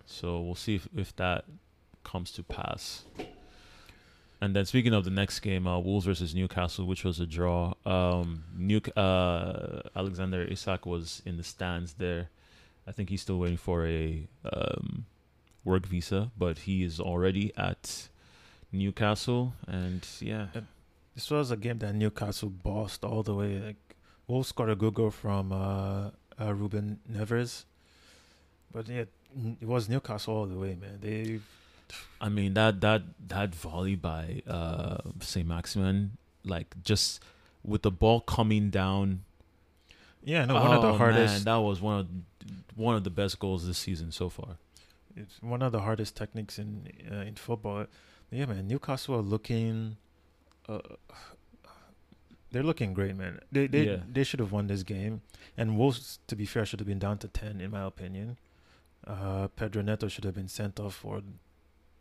So we'll see if, if that comes to pass. And then speaking of the next game, uh, Wolves versus Newcastle, which was a draw. Um, New uh, Alexander Isak was in the stands there. I think he's still waiting for a um, work visa, but he is already at Newcastle. And yeah, This was a game that Newcastle bossed all the way. Like Wolves scored a good goal from uh, uh, Ruben Neves, but yeah, it was Newcastle all the way, man. They I mean that that that volley by uh, Saint Maximin, like just with the ball coming down yeah, no, one of the Oh, hardest. Man, that was one of one of the best goals this season so far. It's one of the hardest techniques in uh, in football. Yeah, man. Newcastle are looking. Uh, they're looking great, man. They they Yeah. they should have won this game, and Wolves, to be fair, should have been down to ten, in my opinion. Uh, Pedro Neto should have been sent off for,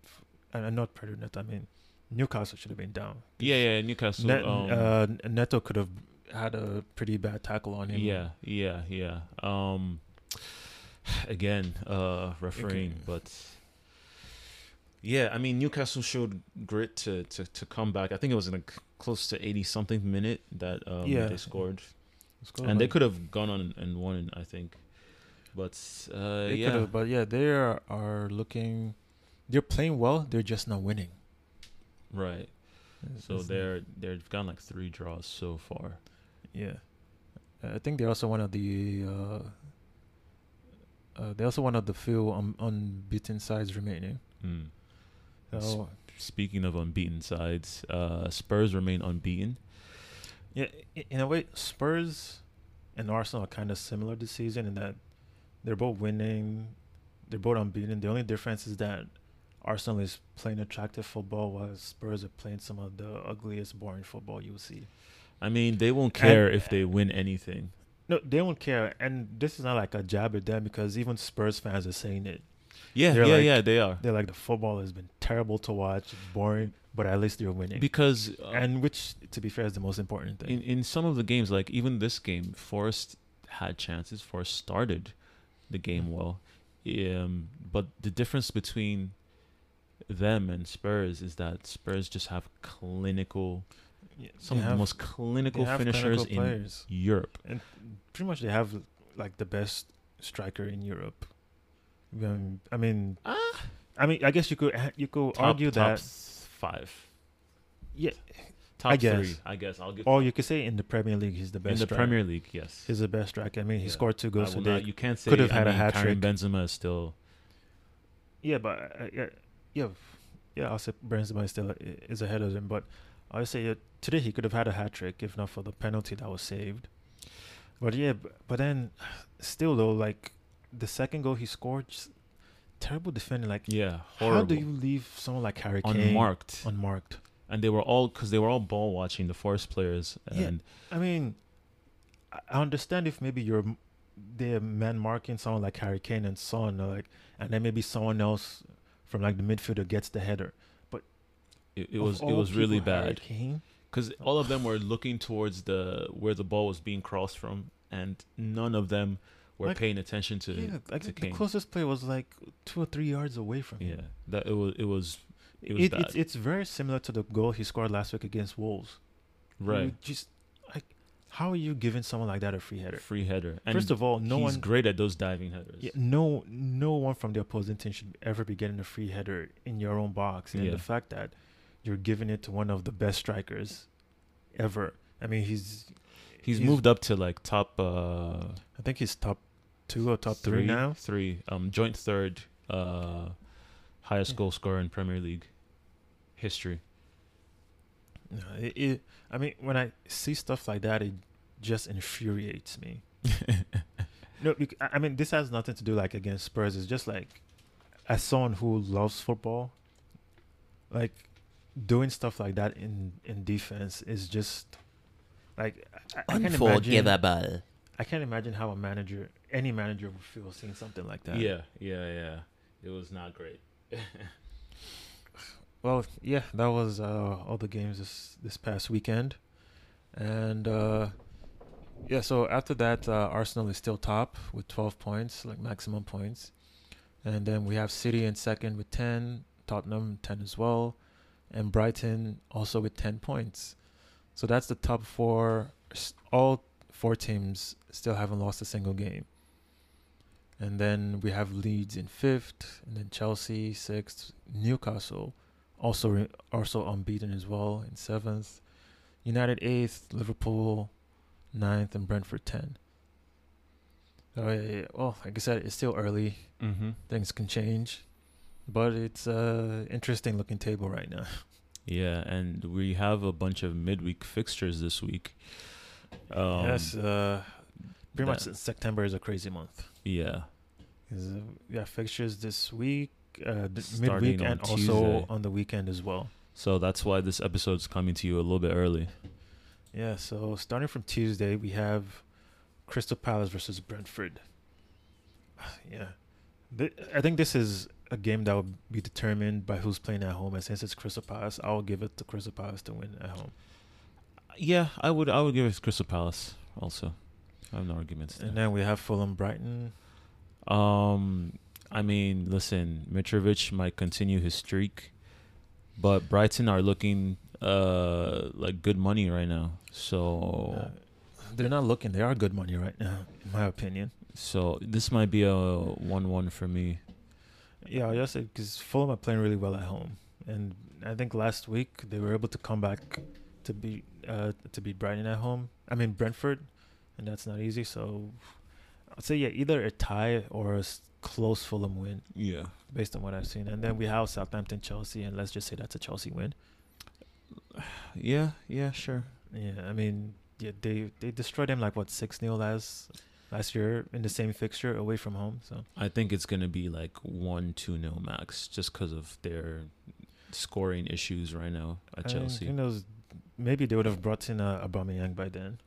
f- uh, not Pedro Neto. I mean, Newcastle should have been down. Yeah, yeah, Newcastle. Net, um, uh, Neto could have had a pretty bad tackle on him. yeah, yeah, yeah. Um, again, uh, refereeing, Okay. but yeah, I mean Newcastle showed grit to to to come back. I think it was in a close to eighty something minute that um, Yeah. they scored, and they could have gone on and won. I think, but uh, They yeah, but yeah, they are, are looking. They're playing well. They're just not winning. right. So It's- they're they've gone like three draws so far. Yeah, Uh, I think they're also one of the. Uh, uh, they're also one of the few un- unbeaten sides remaining. Mm. So Speaking of unbeaten sides, uh, Spurs remain unbeaten. yeah, in a way, Spurs and Arsenal are kind of similar this season in that they're both winning. They're both unbeaten. The only difference is that Arsenal is playing attractive football, while Spurs are playing some of the ugliest, boring football you'll see. I mean, they won't And- care if they win anything. No, they won't care, and this is not like a jab at them because even Spurs fans are saying it. Yeah, They're yeah, like- yeah, they are. They're like the football has been terrible to watch, boring, but at least they're winning. Because uh, and which, to be fair, is the most important thing. in in some of the games, like even this game, Forest had chances. Forest started the game Mm. well, um, but the difference between them and Spurs is that Spurs just have clinical, some they of the most clinical finishers clinical in. Europe. and pretty much they have like the best striker in Europe. Um, I mean, Ah, I mean, I guess you could you could top, argue top that, five, yeah, top guess. three. I guess I'll give or you could say in the Premier League he's the best. in the striker. Premier League. Yes, he's the best striker. I mean, he Yeah. scored two I goals today. not- you can't say Could have I had a hat trick. Benzema is still Yeah, but uh, yeah, yeah, yeah. I'll say Benzema is still i- is ahead of him, but I would say uh, today he could have had a hat trick if not for the penalty that was saved. But yeah, b- but then still though, like the second goal he scored, just terrible defending. Like, yeah how do you leave someone like Harry Kane unmarked, unmarked? and they were all because they were all ball watching the Forest players, Yeah. and I mean, I- understand if maybe you're they're man marking someone like Harry Kane and Son, like, and then maybe someone else from like the midfielder gets the header. it, it was it was really bad because all of them were looking towards the where the ball was being crossed from, and none of them were Like- paying attention to yeah, like the closest play was like two or three yards away from yeah, him. that it was it was It was It, it's it's very similar to the goal he scored last week against Wolves. right You just like, how are you giving someone like that a free header? free header. And First of all, no he's one, great at those diving headers. yeah, no, no one from the opposing team should ever be getting a free header in your own box. And Yeah. the fact that you're giving it to one of the best strikers ever. I mean, he's He's, He's- moved up to like top uh I think he's top two or top three three now. Three. Um joint third uh highest Yeah. goal scorer in Premier League history. No, it, it, I mean, when I see stuff like that, it just infuriates me. No, bec- I I mean, this has nothing to do like against Spurs. It's just like, as someone who loves football, like doing stuff like that in in defense is just like I, I can't imagine. I can't imagine how a manager, any manager, would feel seeing something like that. Yeah, yeah, yeah. It was not great. Well, yeah, that was uh, all the games this this past weekend, and uh, yeah. So after that, uh, Arsenal is still top with twelve points, like maximum points, and then we have City in second with ten, Tottenham ten as well, and Brighton also with ten points. So that's the top four. All four teams still haven't lost a single game. And then we have Leeds in fifth, and then Chelsea sixth, Newcastle also re- also unbeaten as well in seventh. United eighth, Liverpool ninth, and Brentford ten. So yeah, well, like I said, it's still early. Mm-hmm. Things can change, but it's a interesting looking table right now. Yeah, and we have a bunch of midweek fixtures this week. Um, yes, uh, pretty much September is a crazy month. Yeah, we fixtures this week, uh, th- midweek, and also on the weekend as well. So that's why this episode is coming to you a little bit early. Yeah, so starting from Tuesday, we have Crystal Palace versus Brentford. yeah. Th- I think this is a game that will be determined by who's playing at home. And since it's Crystal Palace, I will give it to Crystal Palace to win at home. Yeah, I would I would give it Crystal Palace also. I have no arguments. And then we have Fulham Brighton. Um, I mean, listen, Mitrovic might continue his streak, but Brighton are looking uh like good money right now. So Uh, they're not looking. They are good money right now, in my opinion. so this might be a one-one for me. Yeah, I just because Fulham are playing really well at home, and I think last week they were able to come back to be uh, to beat Brighton at home. I mean Brentford, and that's not easy. So I'd say yeah, either a tie or a close Fulham win, Yeah. based on what I've seen. And then we have Southampton, Chelsea, and let's just say that's a Chelsea win. Yeah, yeah, sure. Yeah, I mean yeah, they they destroyed them like what six 0 last last year in the same fixture away from home. So I think it's gonna be like one two nil max, just because of their scoring issues right now at I Chelsea. who knows? Maybe they would have brought in uh, Aubameyang by then.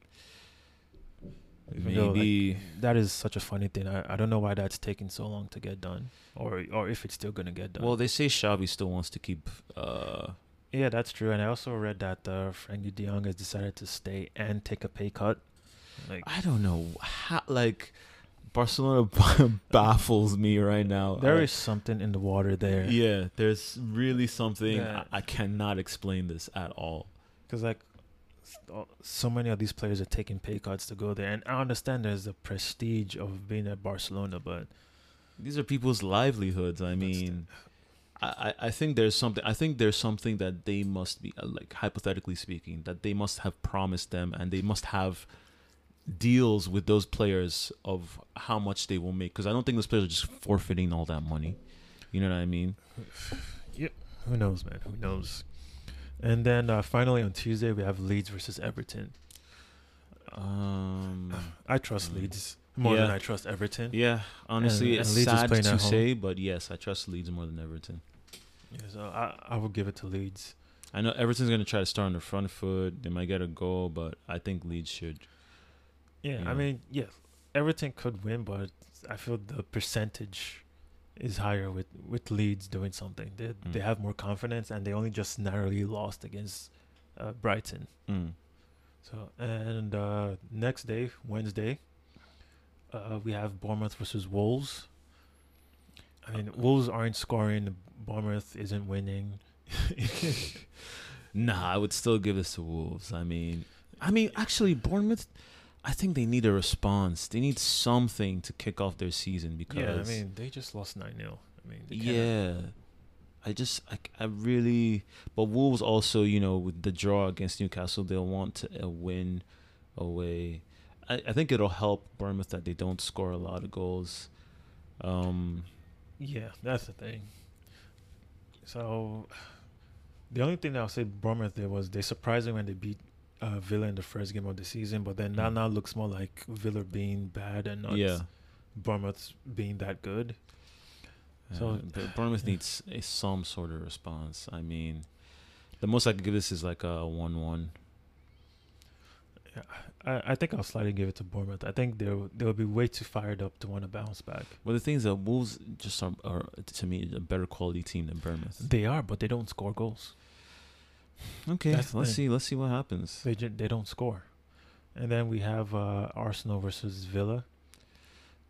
Even though, like, Maybe that is such a funny thing. I, I don't know why that's taking so long to get done, or or if it's still gonna get done. well, they say Xavi still wants to keep. uh yeah, that's true. And I also read that uh, Frenkie De Jong has decided to stay and take a pay cut. Like I don't know how like Barcelona baffles me right now. there I- is something in the water there. yeah, there's really something Yeah. I, I cannot explain this at all. Because like uh, so many of these players are taking pay cuts to go there, and I understand there's the prestige of being at Barcelona, but These are people's livelihoods. I mean, I, I I think there's something. I think there's something that they must be uh, like hypothetically speaking that they must have promised them, and they must have deals with those players of how much they will make. Because I don't think those players are just forfeiting all that money. You know what I mean? Yep. Who knows, man? Who knows? And then uh, finally on Tuesday we have Leeds versus Everton. Um. I trust Mm. Leeds more than I trust Everton. Yeah, honestly, and it's Leeds is sad playing to say, but yes, I trust Leeds more than Everton. Yeah, so I I would give it to Leeds. I know Everton's gonna try to start on the front foot. They might get a goal, but I think Leeds should. Yeah, Yeah. I mean, yeah, Everton could win, but I feel the percentage is higher with with Leeds doing something. They they Mm. have more confidence, and they only just narrowly lost against uh, Brighton. Mm. So and uh, next day, Wednesday, uh, we have Bournemouth versus Wolves. I mean, Wolves aren't scoring. Bournemouth isn't winning. Nah, I would still give this to Wolves. I mean, I mean, actually, Bournemouth. I think they need a response. They need something to kick off their season because yeah, I mean, they just lost nine 0 I mean, yeah. I just I, I really but Wolves also you know with the draw against Newcastle they'll want to, a win away. I, I think it'll help Bournemouth that they don't score a lot of goals. Um, Yeah, that's the thing. So, the only thing that I'll say Bournemouth did was they surprised me when they beat uh, Villa in the first game of the season, but then that Mm. now looks more like Villa being bad and not yeah. Bournemouth being that good. So So- but Bournemouth needs a, some sort of response. I mean, the most I could give this is like a one-one. Yeah, I, I think I'll slightly give it to Bournemouth. I think they'll they'll be way too fired up to want to bounce back. Well, the thing is that Wolves just are, are to me a better quality team than Bournemouth. They are, but they don't score goals. Okay, That's let's see. Let's see what happens. They ju- they don't score. And then we have uh, Arsenal versus Villa.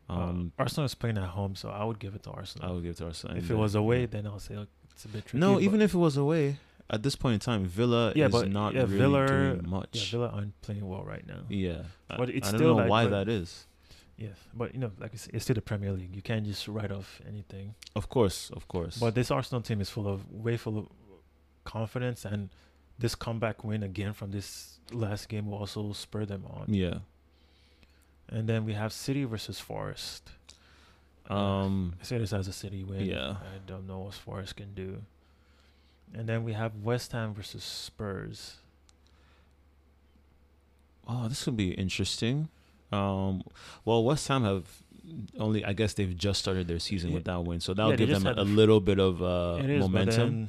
Um, uh, Arsenal is playing at home, so I would give it to Arsenal. I would give it to Arsenal. if it was away, then I'll say like, it's a bit tricky. no, even if it was away, at this point in time, Villa Yeah, is but- not yeah, really Villa- doing yeah, much. Villa aren't playing well right now. Yeah, I- But it's I, don't still know like- why that is. Yes, but you know, like it's, it's still the Premier League. You can't just write off anything. Of course, of course. But this Arsenal team is full of way full of confidence, and this comeback win again from this last game will also spur them on. yeah, And then we have City versus Forest. um, I say this as a City win. Yeah. I don't know what Forest can do. And then we have West Ham versus Spurs. oh, this will be interesting. Um, well, West Ham have only, I guess, they've just started their season Yeah. with that win, so that'll Yeah, give them a, had a a f- little bit of uh, is, momentum.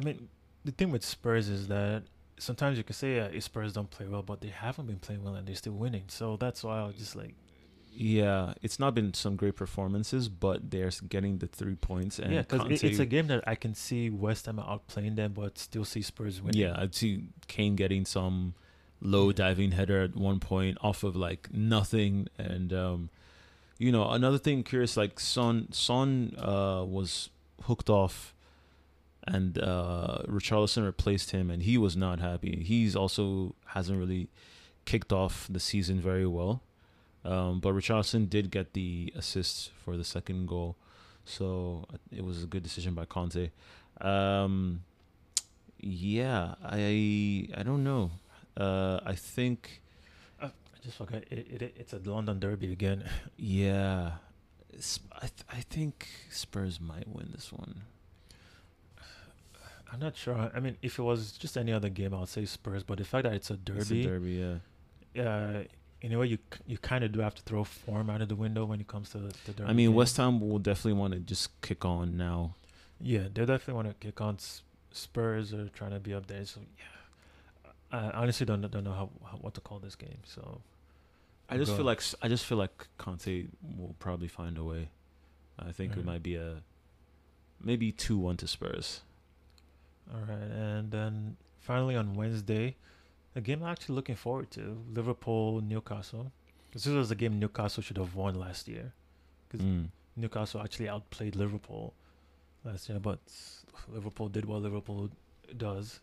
I mean, the thing with Spurs is that sometimes you can say yeah, Spurs don't play well, but they haven't been playing well and they're still winning. So that's why I'll just like Yeah, it's not been some great performances, but they're getting the three points. And yeah, because Conte- it's a game that I can see West Ham outplaying them, but still see Spurs winning. Yeah, I'd see Kane getting some low diving header at one point off of like nothing, and um, you know another thing curious like Son Son uh, was hooked off, and uh, Richarlison replaced him, and he was not happy. He's also hasn't really kicked off the season very well, um, but Richarlison did get the assist for the second goal, so uh, it was a good decision by Conte. Um, yeah, I I don't know. Uh, I think I just forgot it, it, it's a London derby again. yeah, I th- I think Spurs might win this one. I'm not sure. I mean, if it was just any other game, I would say Spurs. But the fact that it's a derby, It's a derby, yeah. uh, in a way, you you kind of do have to throw form out of the window when it comes to the, derby. I mean, game. West Ham will definitely want to just kick on now. Yeah, they definitely want to kick on. Spurs are trying to be up there, so yeah. I honestly don't don't know how, how what to call this game. So I just Go. feel like I just feel like Conte will probably find a way. I think it Mhm. might be a maybe two one to Spurs. All right, and then finally on Wednesday, a game I'm actually looking forward to: Liverpool Newcastle. This was a game Newcastle should have won last year. 'Cause Mm. Newcastle actually outplayed Liverpool last year, but Liverpool did what Liverpool does.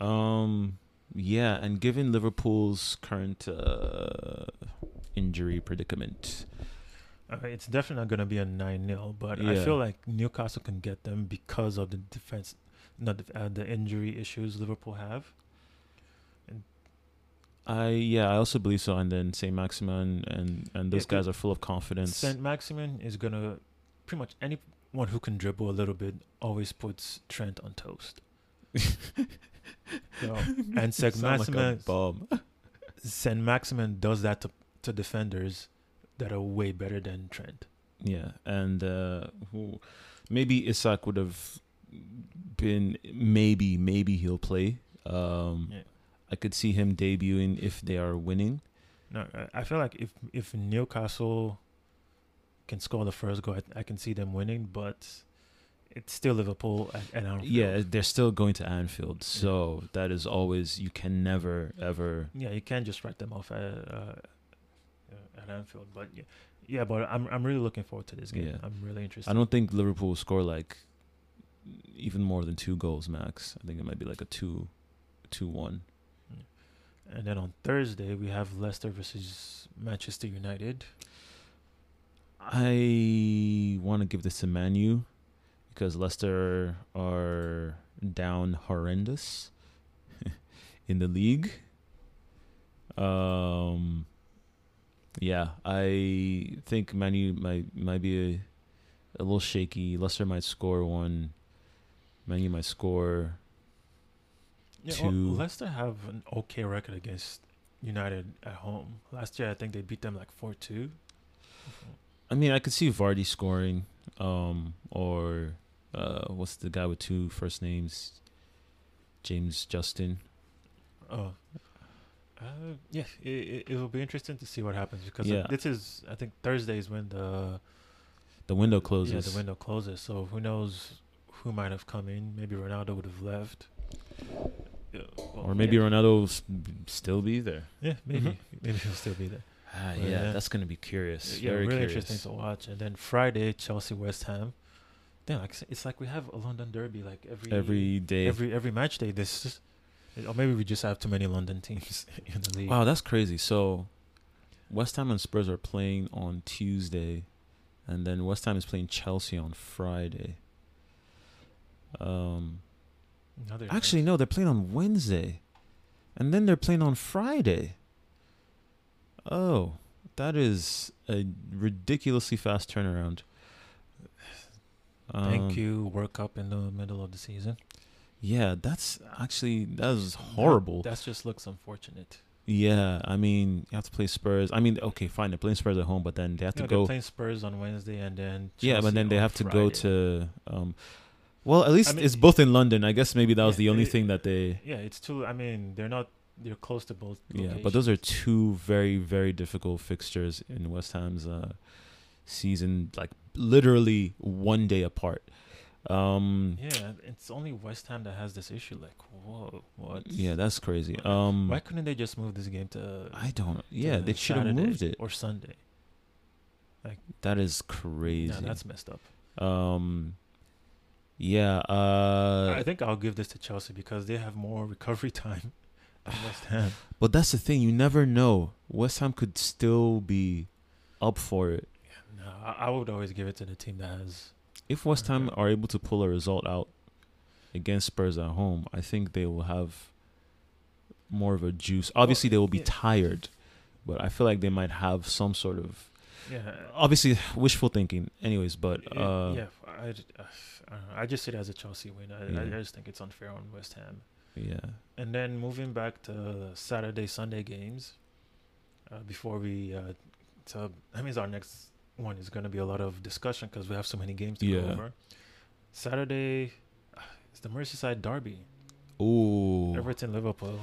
Um, yeah, and given Liverpool's current uh, injury predicament, Uh, it's definitely not going to be a 9 0, but I feel like Newcastle can get them because of the defense, not the, uh, the injury issues Liverpool have. I yeah, I also believe so. And then Saint Maximin and and those Yeah, guys are full of confidence. St. Maximin is going to pretty much anyone who can dribble a little bit always puts Trent on toast. So, and St. Sound like Maximin. St. Maximin does that to, to defenders that are way better than Trent. Yeah, and uh, who maybe Isak would have been maybe maybe he'll play. Um, Yeah. I could see him debuting if they are winning. No, I- feel like if if Newcastle can score the first goal, I, I can see them winning. But it's still Liverpool at, at Anfield. Yeah, they're still going to Anfield, so that is always you can never ever. yeah. You can't just write them off. Uh, uh, uh, at Anfield. But yeah, yeah, but I'm I'm really looking forward to this game. Yeah. I'm really interested. I don't think Liverpool will score like even more than two goals max. I think it might be like a two, two one. And then on Thursday we have Leicester versus Manchester United. I want to give this to Manu because Leicester are down horrendous in the league. Um, yeah, I think Manu might might be a, a little shaky. Leicester might score one. Manu might score. Yeah, well, Leicester have an okay record against United at home. Last year I think they beat them like four two. I mean, I could see Vardy scoring, um, or uh, what's the guy with two first names? James Justin. Oh. Uh, yeah, it, it, it will be interesting to see what happens because Yeah. this is I think Thursday is when the The window closes. yeah the window closes. So who knows who might have come in? Maybe Ronaldo would have left, Yeah, well, or maybe yeah, Ronaldo will s- still be there. yeah maybe Mhm. maybe he'll still be there. Ah, But yeah, yeah. that's gonna be curious. yeah, Very really curious. interesting to watch. And then Friday Chelsea West Ham. Then like it's like we have a London derby like every Every day. every every match day. This or maybe we just have too many London teams in the league. wow, that's crazy. So, West Ham and Spurs are playing on Tuesday, and then West Ham is playing Chelsea on Friday. Um, Another actually, no, they're playing on Wednesday, and then they're playing on Friday. Oh, that is a ridiculously fast turnaround. Thank Um, you. World Cup in the middle of the season. Yeah, that's actually that is horrible. That, just looks unfortunate. yeah, I mean, you have to play Spurs. I mean, okay, fine, they're playing Spurs at home, but then they have to go. they're playing Spurs on Wednesday and then yeah, but then they have to go to. Um, well, at least I mean- it's both in London. I guess maybe that was Yeah, the only it- thing that they. Yeah, it's two. I mean, they're not. They're close to both. Yeah, but those are two very very difficult fixtures in West Ham's uh, season, like literally one day apart. Um, Yeah, it's only West Ham that has this issue. Like, whoa, what? yeah, that's crazy. Um, Why couldn't they just move this game to? I don't. to Yeah, they should have moved it. or Sunday. That is crazy. Yeah, that's messed up. Um, yeah. Uh, I think I'll give this to Chelsea because they have more recovery time than West Ham. but that's the thing. You never know. West Ham could still be up for it. No, I, I would always give it to the team that has. If West Ham are able to pull a result out against Spurs at home, I think they will have more of a juice. Obviously, they will be yeah. tired, but I feel like they might have some sort of Yeah. obviously wishful thinking. Anyways, but uh, yeah, I, uh, I, I just see it as a Chelsea win. I, I Yeah. just think it's unfair on West Ham. yeah, And then moving back to Saturday Sunday games, uh, before we, uh, so that means our next one is going to be a lot of discussion because we have so many games to Yeah. go over. Saturday, uh, it's the Merseyside derby, ooh, Everton Liverpool.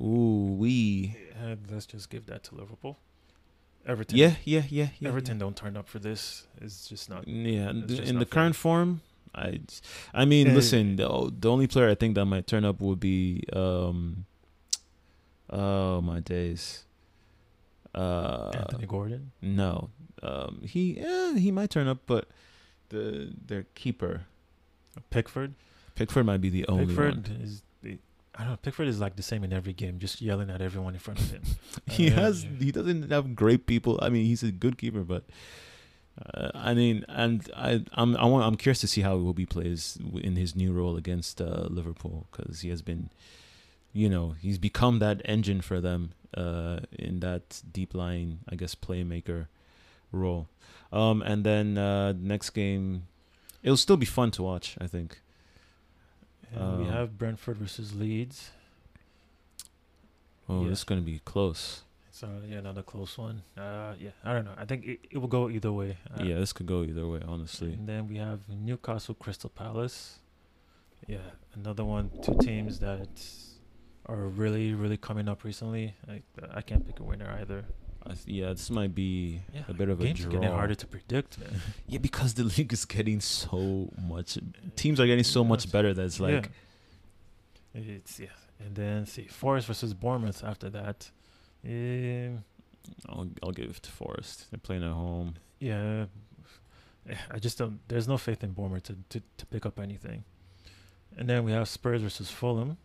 ooh, we, let's just give that to Liverpool. Everton, yeah, yeah, yeah, yeah. Everton don't turn up for this. It's just not. Yeah, just in the not current form, I, I mean, Uh, listen, the, the only player I think that might turn up would be, um, oh my days, uh, Anthony Gordon. no, um, he, eh, he might turn up, but the their keeper Pickford. Pickford might be the only Pickford one. is I don't know. Pickford is like the same in every game, just yelling at everyone in front of him. He Uh, has, he doesn't have great people. I mean, he's a good keeper, but. Uh, I mean, and I, I'm, I want, I'm curious to see how Iwobi plays in his new role against uh, Liverpool because he has been, you know, he's become that engine for them uh, in that deep line, I guess, playmaker role. Um, and then uh, next game, it'll still be fun to watch. I think. And we Um, have Brentford versus Leeds. Oh, Yeah. this is gonna be close. So yeah, another close one. Uh, yeah, I don't know. I think it, it will go either way. Uh, yeah, this could go either way, honestly. And then we have Newcastle Crystal Palace. Yeah, another one. Two teams that are really, really coming up recently. I, I can't pick a winner either. I th- yeah, this might be Yeah, a bit of a are getting harder to predict, man. Yeah, because the league is getting so much. Teams are getting so much better that it's like, yeah. it's yeah. And then see Forest versus Bournemouth after that. Um, I'll I'll give it to Forest. They're playing at home. Yeah, I just don't. There's no faith in Bournemouth to, to, to pick up anything. And then we have Spurs versus Fulham.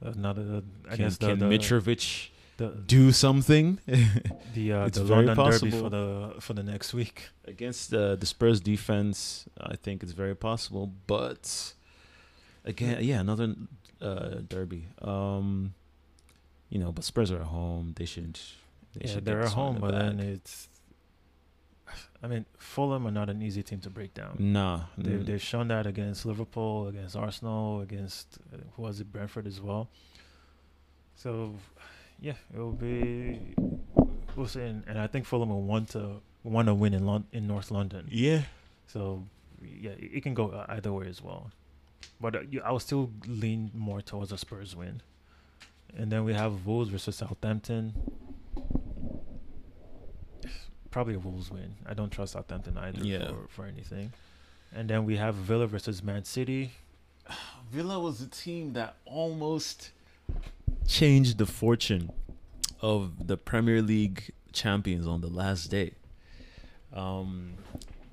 Another, I can guess the can the, Mitrovic the do something the, uh, It's the very London Derby for the for the next week. against the the Spurs defense? I think it's very possible, but again, yeah, another uh, derby. Um, you know, but Spurs are at home. They shouldn't. They yeah, should they're at home, in but the then it's. I mean, Fulham are not an easy team to break down. nah, They've mm, they've shown that against Liverpool, against Arsenal, against uh, who was it Brentford as well. So, yeah, it will be. We'll see, and, and I think Fulham will want to want to win in Lon- in North London. yeah. So, yeah, it, it can go uh, either way as well. But uh, you, I will still lean more towards a Spurs win. And then we have Wolves versus Southampton. Probably a Wolves win. I don't trust Southampton either Yeah. for, for anything. And then we have Villa versus Man City. Villa was a team that almost changed the fortune of the Premier League champions on the last day. Um,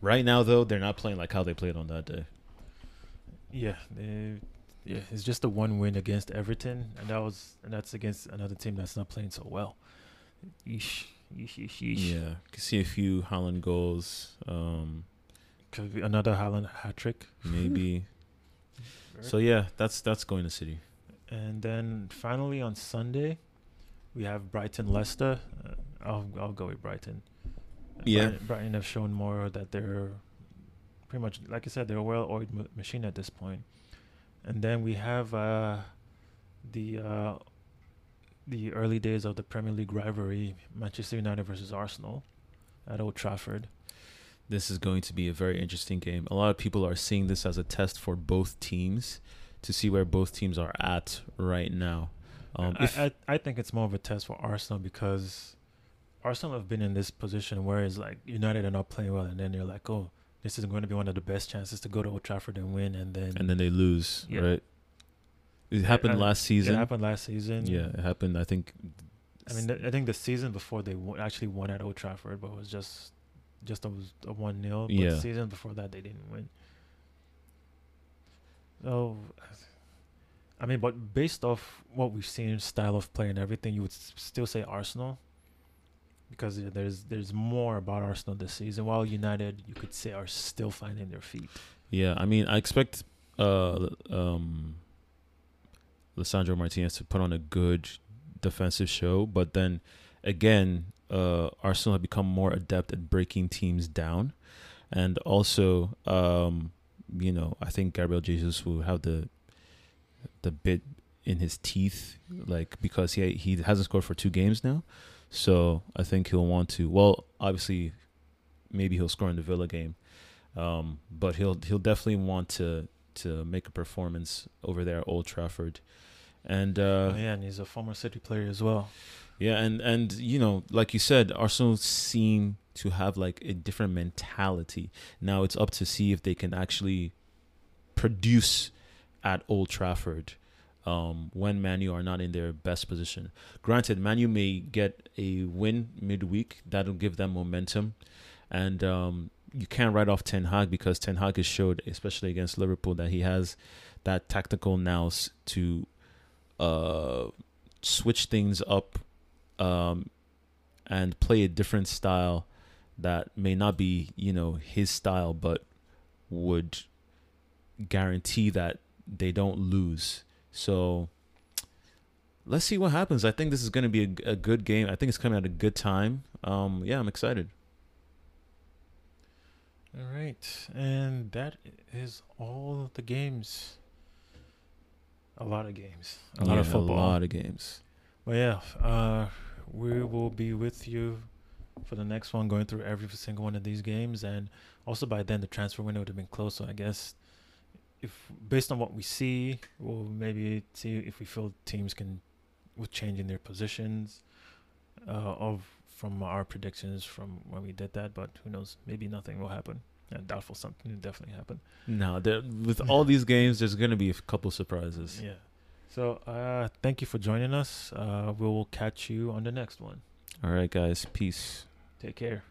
right now, though, they're not playing like how they played on that day. Yeah, they, yeah, it's just the one win against Everton, and that was and that's against another team that's not playing so well. Yeesh, yeesh, yeesh, yeesh. Yeah, can see a few Haaland goals, um, Could be another Haaland hat trick. maybe. so yeah, that's that's going to City. And then finally on Sunday, we have Brighton Leicester. Uh, I'll I'll go with Brighton. Yeah. Brighton, Brighton have shown more that they're pretty much like I said they're a well-oiled ma- machine at this point. And then we have uh, the uh, the early days of the Premier League rivalry: Manchester United versus Arsenal at Old Trafford. This is going to be a very interesting game. A lot of people are seeing this as a test for both teams to see where both teams are at right now. Um, I, I I think it's more of a test for Arsenal because Arsenal have been in this position where it's like United are not playing well, and then you're like, oh, this is going to be one of the best chances to go to Old Trafford and win, and then and then they lose, Yeah. right? It happened I- last season. it happened last season. Yeah, it happened. I think. I mean, th- I think the season before they actually won at Old Trafford, but it was just just a, a one 0 But Yeah. the season before that, they didn't win. So, I mean, but based off what we've seen, style of play and everything, you would s- still say Arsenal, because there's there's more about Arsenal this season. While United, you could say, are still finding their feet. Yeah, I mean, I expect uh um Lisandro Martinez to put on a good defensive show, but then again, uh Arsenal have become more adept at breaking teams down. And also, um, you know, I think Gabriel Jesus will have the the bit in his teeth, like because he he hasn't scored for two games now. So I think he'll want to well, obviously maybe he'll score in the Villa game. Um, but he'll he'll definitely want to to make a performance over there at Old Trafford, and uh, oh, yeah, and he's a former City player as well. yeah, and and you know, like you said, Arsenal seem to have like a different mentality. Now it's up to see if they can actually produce at Old Trafford um, when Manu are not in their best position. Granted, Manu may get a win midweek that'll give them momentum, and um, you can't write off Ten Hag because Ten Hag has showed, especially against Liverpool, that he has that tactical nous to uh, switch things up um, and play a different style that may not be, you know, his style, but would guarantee that they don't lose. So let's see what happens. I think this is going to be a, a good game. I think it's coming at a good time. Um, yeah, I'm excited. All right, and that is all the games. A lot of games, a lot of football. A lot of games. Well, yeah, uh, we will be with you for the next one, going through every single one of these games, and also by then the transfer window would have been closed. So I guess if based on what we see, we'll maybe see if we feel teams can with changing their positions uh, of from our predictions from when we did that. But who knows? Maybe nothing will happen. Yeah, doubtful something will definitely happen. No, there, with all these games, there's going to be a couple surprises. Yeah. So uh, thank you for joining us. Uh, we will catch you on the next one. All right, guys. Peace. Take care.